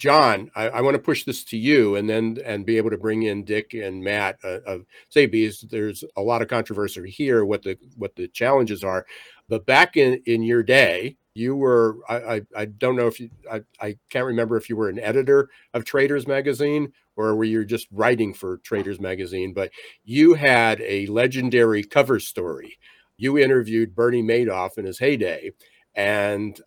John, I, I want to push this to you, and then and be able to bring in Dick and Matt. Uh, uh, say because there's a lot of controversy here, what the what the challenges are. But back in in your day, you were I I, I don't know if you I, I can't remember if you were an editor of Traders Magazine or were you just writing for Traders Magazine, but you had a legendary cover story. You interviewed Bernie Madoff in his heyday, and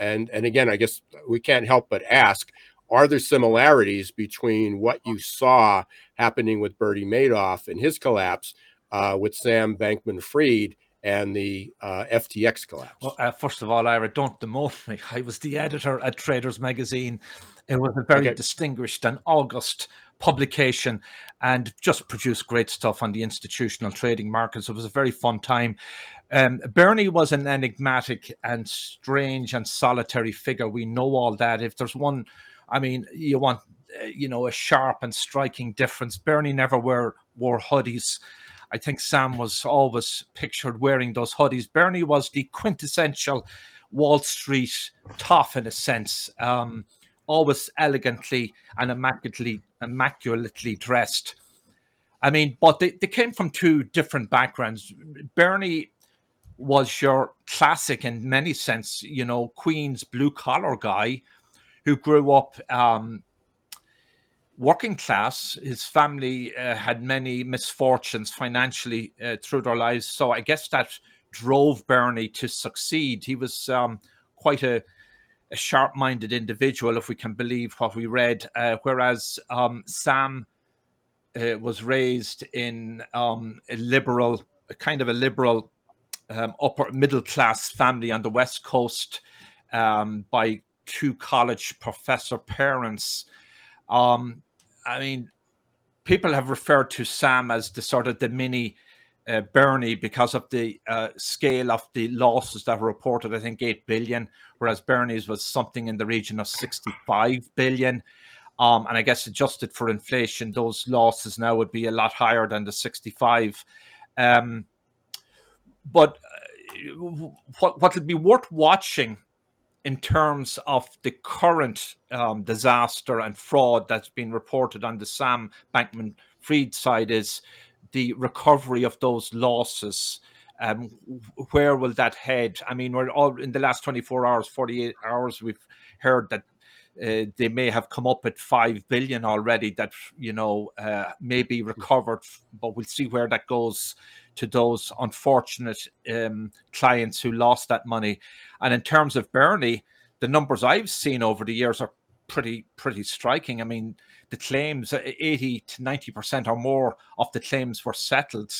and and again, I guess we can't help but ask: Are there similarities between what you saw happening with Bernie Madoff and his collapse uh, with Sam Bankman-Fried and the uh, FTX collapse? Well, uh, first of all, Ira, don't demote me. I was the editor at Traders Magazine. It was a very Okay. distinguished and august publication and just produced great stuff on the institutional trading markets. It was a very fun time. Um, Bernie was an enigmatic and strange and solitary figure. We know all that. If there's one, I mean, you want, uh, you know, a sharp and striking difference. Bernie never wore wore hoodies. I think Sam was always pictured wearing those hoodies. Bernie was the quintessential Wall Street tough in a sense, um, always elegantly and immaculately, immaculately dressed. I mean, but they, they came from two different backgrounds. Bernie was your classic in many sense, you know, Queens blue collar guy who grew up um, working class. His family uh, had many misfortunes financially uh, through their lives. So I guess that drove Bernie to succeed. He was um, quite a, a sharp minded individual, if we can believe what we read. Uh, whereas um, Sam uh, was raised in um, a liberal, a kind of a liberal um, upper middle class family on the West Coast um, by two college professor parents. Um, I mean, people have referred to Sam as the sort of the mini uh, Bernie because of the uh, scale of the losses that were reported. I think eight billion, whereas Bernie's was something in the region of sixty-five billion. Um, and I guess adjusted for inflation, those losses now would be a lot higher than the sixty-five. Um, but uh, what what would be worth watching in terms of the current um, disaster and fraud that's been reported on the Sam Bankman Fried side is the recovery of those losses. Um, where will that head? I mean, we're all in the last 24 hours, 48 hours, we've heard that uh, they may have come up at 5 billion already that, you know, uh, may be recovered, but we'll see where that goes to those unfortunate um, clients who lost that money. And in terms of Bernie, the numbers I've seen over the years are pretty pretty striking. I mean, the claims, uh, 80 to 90 percent or more of the claims were settled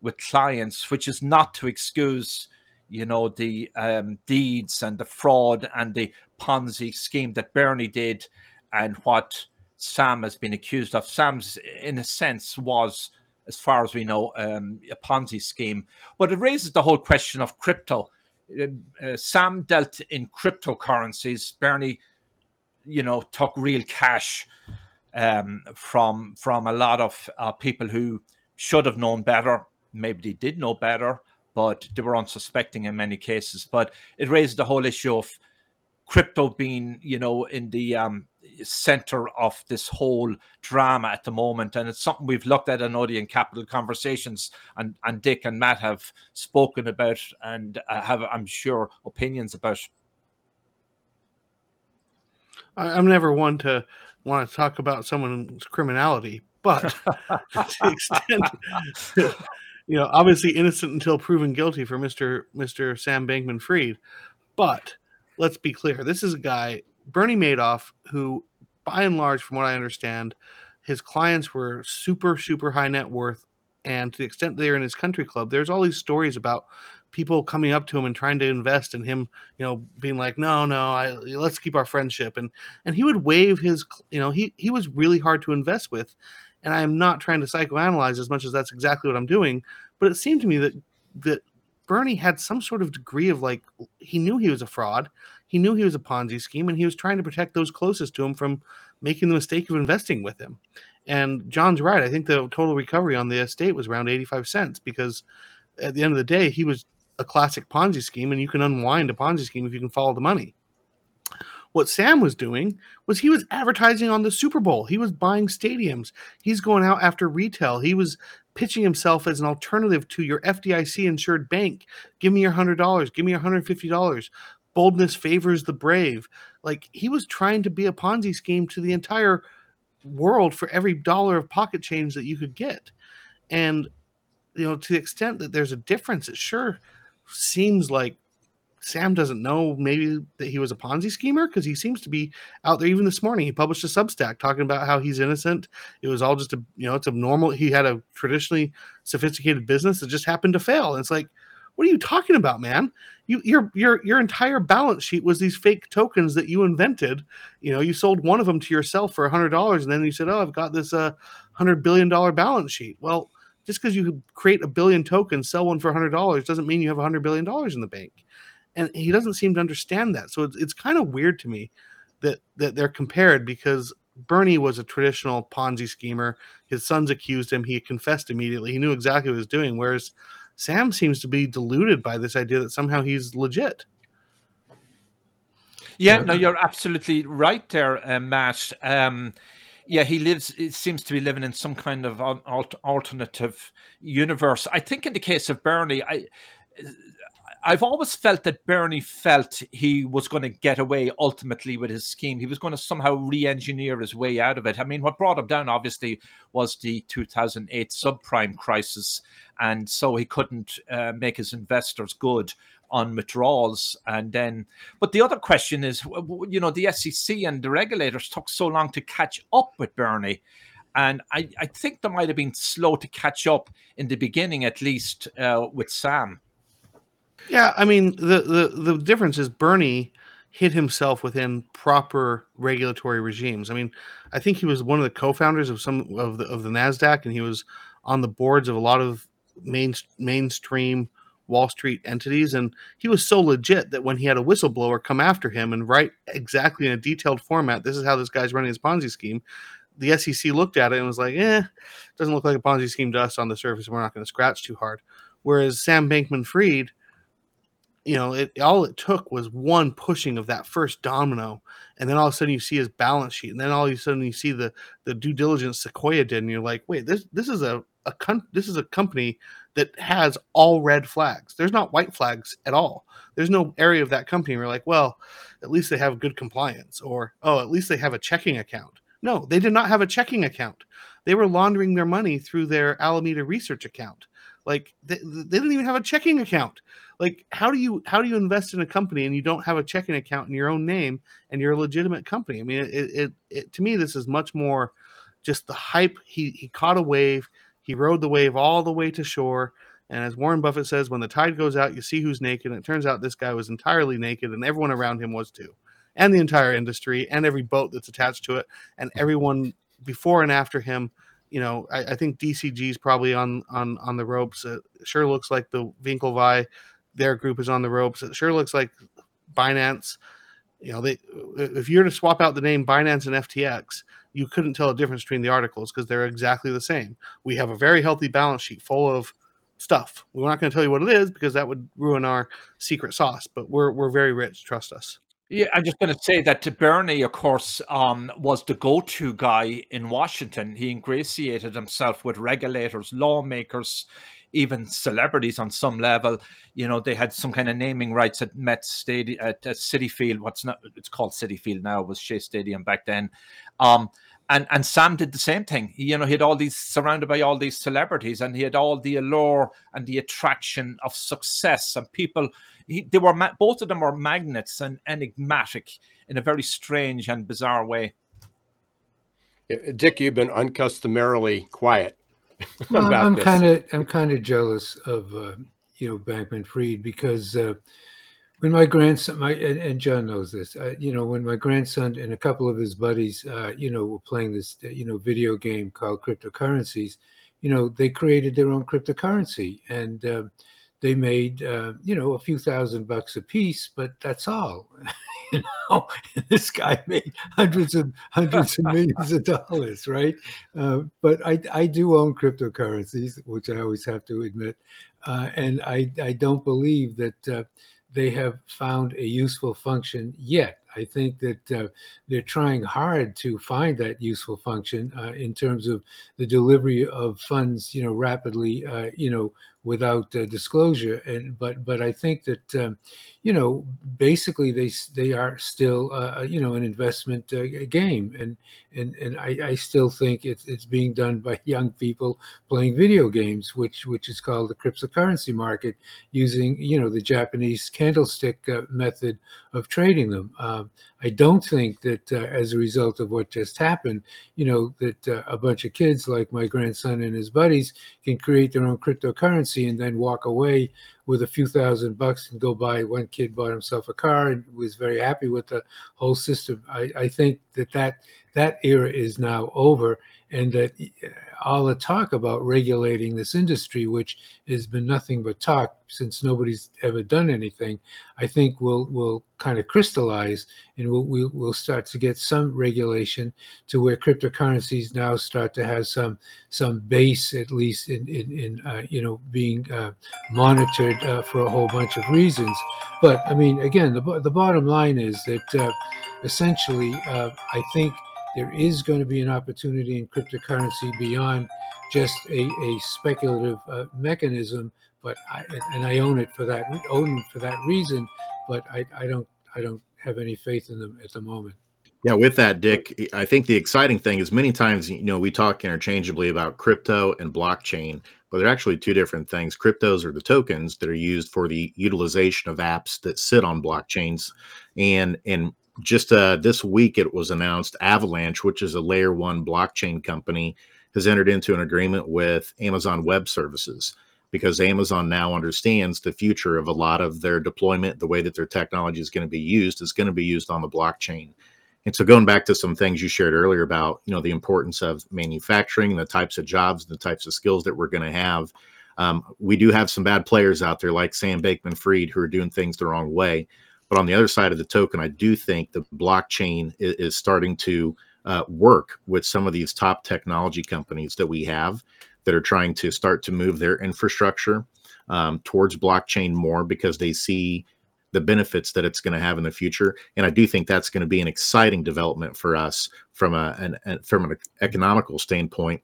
with clients, which is not to excuse, you know, the um, deeds and the fraud and the Ponzi scheme that Bernie did, and what Sam has been accused of. Sam's, in a sense, was as far as we know, um, a Ponzi scheme. But it raises the whole question of crypto. Uh, Sam dealt in cryptocurrencies. Bernie, you know, took real cash um, from from a lot of uh, people who should have known better. Maybe they did know better, but they were unsuspecting in many cases. But it raised the whole issue of crypto being, you know, in the um, center of this whole drama at the moment. And it's something we've looked at in Odeon Capital conversations, and, and Dick and Matt have spoken about and uh, have, I'm sure, opinions about. I'm never one to want to talk about someone's criminality, but to the extent, you know, obviously innocent until proven guilty for Mr. Mr. Sam Bankman Fried. But let's be clear this is a guy Bernie Madoff, who, by and large, from what I understand, his clients were super, super high net worth. And to the extent they're in his country club, there's all these stories about people coming up to him and trying to invest in him, you know, being like, no, no, I, let's keep our friendship. And, and he would waive his, you know, he, he was really hard to invest with. And I'm not trying to psychoanalyze as much as that's exactly what I'm doing. But it seemed to me that, that Bernie had some sort of degree of like, he knew he was a fraud he knew he was a Ponzi scheme and he was trying to protect those closest to him from making the mistake of investing with him. And John's right. I think the total recovery on the estate was around 85 cents because at the end of the day, he was a classic Ponzi scheme and you can unwind a Ponzi scheme if you can follow the money. What Sam was doing was he was advertising on the Super Bowl. He was buying stadiums. He's going out after retail. He was pitching himself as an alternative to your FDIC insured bank. Give me your $100. Give me your $150 boldness favors the brave. Like he was trying to be a Ponzi scheme to the entire world for every dollar of pocket change that you could get. And you know, to the extent that there's a difference, it sure seems like Sam doesn't know maybe that he was a Ponzi schemer because he seems to be out there. Even this morning, he published a Substack talking about how he's innocent. It was all just a you know, it's a normal. He had a traditionally sophisticated business that just happened to fail. And it's like, what are you talking about, man? You your your your entire balance sheet was these fake tokens that you invented. You know, you sold one of them to yourself for a hundred dollars, and then you said, "Oh, I've got this uh hundred billion dollar balance sheet." Well, just because you create a billion tokens, sell one for a hundred dollars, doesn't mean you have a hundred billion dollars in the bank. And he doesn't seem to understand that. So it's it's kind of weird to me that that they're compared because Bernie was a traditional Ponzi schemer. His sons accused him. He confessed immediately. He knew exactly what he was doing. Whereas Sam seems to be deluded by this idea that somehow he's legit. Yeah, no, you're absolutely right there, uh, Matt. Um, yeah, he lives. It seems to be living in some kind of alternative universe. I think in the case of Bernie, I I've always felt that Bernie felt he was going to get away ultimately with his scheme. He was going to somehow re-engineer his way out of it. I mean, what brought him down obviously was the 2008 subprime crisis, and so he couldn't uh, make his investors good on withdrawals. And then, but the other question is, you know, the SEC and the regulators took so long to catch up with Bernie. And I, I think they might have been slow to catch up in the beginning, at least uh, with Sam. Yeah, I mean the the the difference is Bernie hid himself within proper regulatory regimes. I mean, I think he was one of the co-founders of some of the of the Nasdaq, and he was on the boards of a lot of main mainstream Wall Street entities, and he was so legit that when he had a whistleblower come after him and write exactly in a detailed format, this is how this guy's running his Ponzi scheme. The SEC looked at it and was like, "Eh, doesn't look like a Ponzi scheme to us on the surface. We're not going to scratch too hard." Whereas Sam Bankman-Fried you know, it all it took was one pushing of that first domino, and then all of a sudden you see his balance sheet, and then all of a sudden you see the the due diligence Sequoia did, and you're like, wait, this this is a a con- this is a company that has all red flags. There's not white flags at all. There's no area of that company where you're like, well, at least they have good compliance, or oh, at least they have a checking account. No, they did not have a checking account. They were laundering their money through their Alameda research account. Like they, they didn't even have a checking account. Like how do you how do you invest in a company and you don't have a checking account in your own name and you're a legitimate company? I mean it, it, it to me this is much more just the hype. He he caught a wave. He rode the wave all the way to shore. And as warren buffett says when the tide goes out you see who's naked. And it turns out this guy was entirely naked and everyone around him was too. And the entire industry and every boat that's attached to it and everyone before and after him you know, I, I, think DCG is probably on on on the ropes. It sure looks like the Winklevi their group is on the ropes. It sure looks like Binance. You know, they if you're to swap out the name Binance and FTX, you couldn't tell a difference between the articles because they're exactly the same. We have a very healthy balance sheet full of stuff. We're not going to tell you what it is because that would ruin our secret sauce. But we're we're very rich. Trust us. Yeah, I'm just going to say that to Bernie, of course, um, was the go-to guy in Washington. He ingratiated himself with regulators, lawmakers, even celebrities on some level. You know, they had some kind of naming rights at Met Stadium, at, at Citi Field. What's not? It's called Citi Field now. It was Shea Stadium back then. Um, and and Sam did the same thing. You know, he had all these surrounded by all these celebrities, and he had all the allure and the attraction of success and people. He, they were both of them were magnets and enigmatic in a very strange and bizarre way. Dick, you've been uncustomarily quiet. well, I'm kind of I'm kind of jealous of uh, you know Bankman Fried because uh, when my grandson, my and, and John knows this, uh, you know, when my grandson and a couple of his buddies, uh, you know, were playing this you know video game called cryptocurrencies, you know, they created their own cryptocurrency and uh, they made uh, you know a few thousand bucks a piece, but that's all. you know, this guy made hundreds of hundreds of millions of dollars, right? Uh, but I I do own cryptocurrencies, which I always have to admit, uh, and I I don't believe that uh, they have found a useful function yet. I think that uh, they're trying hard to find that useful function uh, in terms of the delivery of funds, you know, rapidly, uh, you know, without uh, disclosure. And but but I think that um, you know basically they they are still uh, uh you know an investment uh, game, and and and I, I still think it's it's being done by young people playing video games, which which is called the cryptocurrency market, using you know the Japanese candlestick uh, method of trading them. Um, I don't think that uh, as a result of what just happened, you know, that uh, a bunch of kids like my grandson and his buddies can create their own cryptocurrency and then walk away with a few thousand bucks and go buy. One kid bought himself a car and was very happy with the whole system. I, I think that, that that era is now over, and that all the talk about regulating this industry, which has been nothing but talk since nobody's ever done anything, I think will will kind of crystallize and we'll, we'll, we'll start to get some regulation to where cryptocurrencies now start to have some some base at least in in, in uh, you know being uh, monitored uh, for a whole bunch of reasons. But I mean, again, the the bottom line is that uh, essentially, uh, I think there is going to be an opportunity in cryptocurrency beyond just a, a speculative uh, mechanism. But I, and I own it for that own for that reason. But I, I don't I don't have any faith in them at the moment. Yeah, with that, Dick, I think the exciting thing is many times you know we talk interchangeably about crypto and blockchain, but they're actually two different things. Cryptos are the tokens that are used for the utilization of apps that sit on blockchains, and and just uh, this week it was announced Avalanche, which is a layer one blockchain company, has entered into an agreement with Amazon Web Services because Amazon now understands the future of a lot of their deployment, the way that their technology is going to be used is going to be used on the blockchain. And so going back to some things you shared earlier about, you know, the importance of manufacturing, the types of jobs, the types of skills that we're going to have. Um, we do have some bad players out there like Sam Bankman Fried who are doing things the wrong way. But on the other side of the token, I do think the blockchain is, is starting to uh, work with some of these top technology companies that we have that are trying to start to move their infrastructure um, towards blockchain more because they see the benefits that it's going to have in the future. And I do think that's going to be an exciting development for us from a an, an, from an economical standpoint.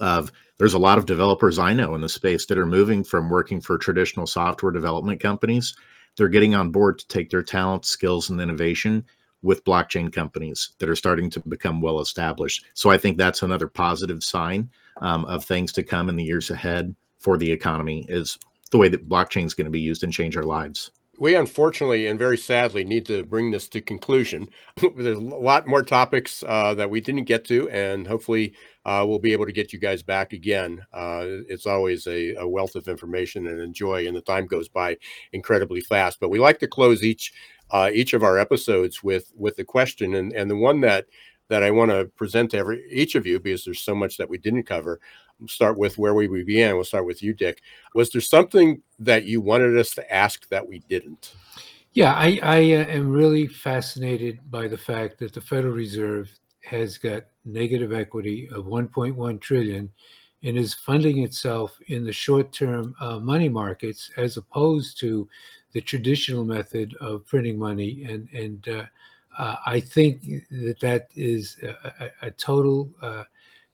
Of there's a lot of developers I know in the space that are moving from working for traditional software development companies they're getting on board to take their talent, skills, and innovation with blockchain companies that are starting to become well established. So I think that's another positive sign um, of things to come in the years ahead for the economy is the way that blockchain is going to be used and change our lives we unfortunately and very sadly need to bring this to conclusion. There's a lot more topics uh, that we didn't get to, and hopefully uh, we'll be able to get you guys back again. Uh, it's always a, a, wealth of information and enjoy, and the time goes by incredibly fast. But we like to close each uh, each of our episodes with with the question, and and the one that that I want to present to every each of you because there's so much that we didn't cover. We'll start with where we began. We'll start with you, Dick. Was there something that you wanted us to ask that we didn't? Yeah, I, I uh, am really fascinated by the fact that the Federal Reserve has got negative equity of 1.1 trillion and is funding itself in the short-term uh, money markets as opposed to the traditional method of printing money and and uh, uh, I think that that is a, a, a total uh,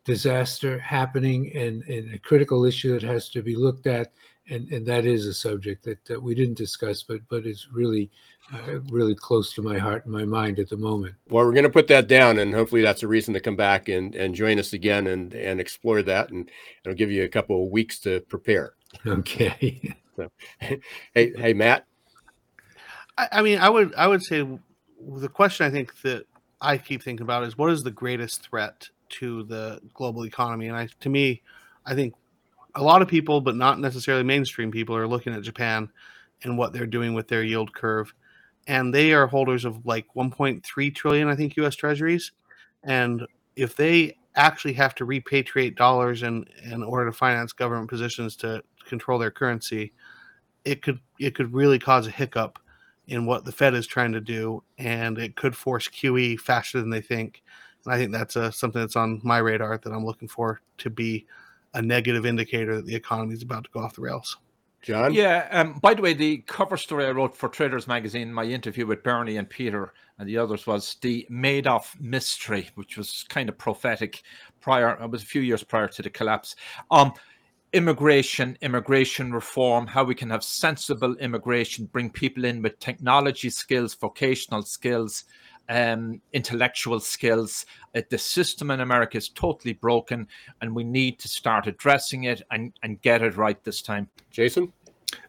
disaster happening and, and, a critical issue that has to be looked at. And, and that is a subject that, that we didn't discuss, but but is really uh, really close to my heart and my mind at the moment. Well, we're going to put that down, and hopefully that's a reason to come back and, and join us again and and explore that, and it'll give you a couple of weeks to prepare. Okay. so, hey, hey, Matt. I, I mean, I would I would say the question I think that I keep thinking about is what is the greatest threat to the global economy? And I, to me, I think a lot of people, but not necessarily mainstream people, are looking at Japan and what they're doing with their yield curve, and they are holders of like 1.3 trillion, I think, U.S. Treasuries, and if they actually have to repatriate dollars in in order to finance government positions to control their currency, it could it could really cause a hiccup in what the Fed is trying to do, and it could force QE faster than they think. And I think that's a, uh, something that's on my radar that I'm looking for to be a negative indicator that the economy is about to go off the rails. John? Yeah. Um, by the way, the cover story I wrote for Traders Magazine, my interview with Bernie and Peter and the others was the Madoff mystery, which was kind of prophetic prior, it was a few years prior to the collapse. Um, immigration, immigration reform, how we can have sensible immigration, bring people in with technology skills, vocational skills, um, intellectual skills. Uh, the system in America is totally broken, and we need to start addressing it and, and get it right this time. Jason?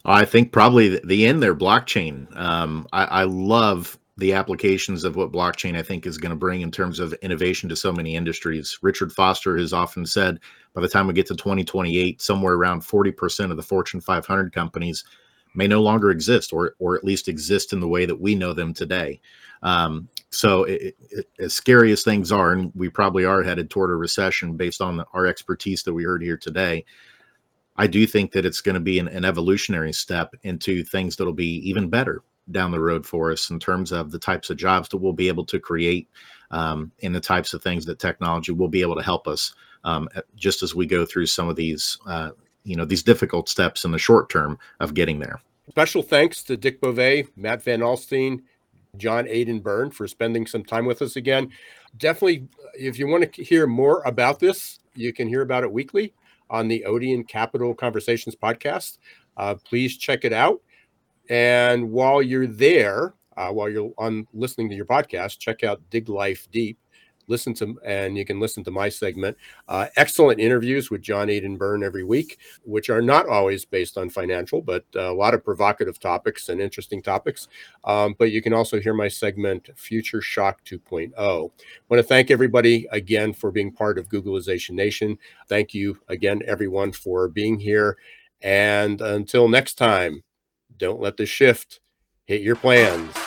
I think probably the end there, blockchain. Um, I, I love the applications of what blockchain I think is going to bring in terms of innovation to so many industries. Richard Foster has often said by the time we get to 2028, somewhere around 40% of the Fortune 500 companies may no longer exist, or or at least exist in the way that we know them today. Um, so, it, it, as scary as things are, and we probably are headed toward a recession based on the, our expertise that we heard here today. I do think that it's going to be an, an evolutionary step into things that'll be even better down the road for us in terms of the types of jobs that we'll be able to create um, and the types of things that technology will be able to help us um, just as we go through some of these uh, you know these difficult steps in the short term of getting there. Special thanks to dick bove matt van alstein john aidan byrne for spending some time with us again. Definitely if you want to hear more about this you can hear about it weekly on the odeon capital conversations podcast. Uh, please check it out and while you're there, uh, while you're on listening to your podcast, check out Dig Life Deep. Listen to, and you can listen to my segment. Uh, excellent interviews with John Aidan Byrne every week, which are not always based on financial, but a lot of provocative topics and interesting topics. Um, but you can also hear my segment, Future Shock 2.0. I want to thank everybody again for being part of Googlization Nation. Thank you again, everyone, for being here. And until next time, don't let the shift hit your plans.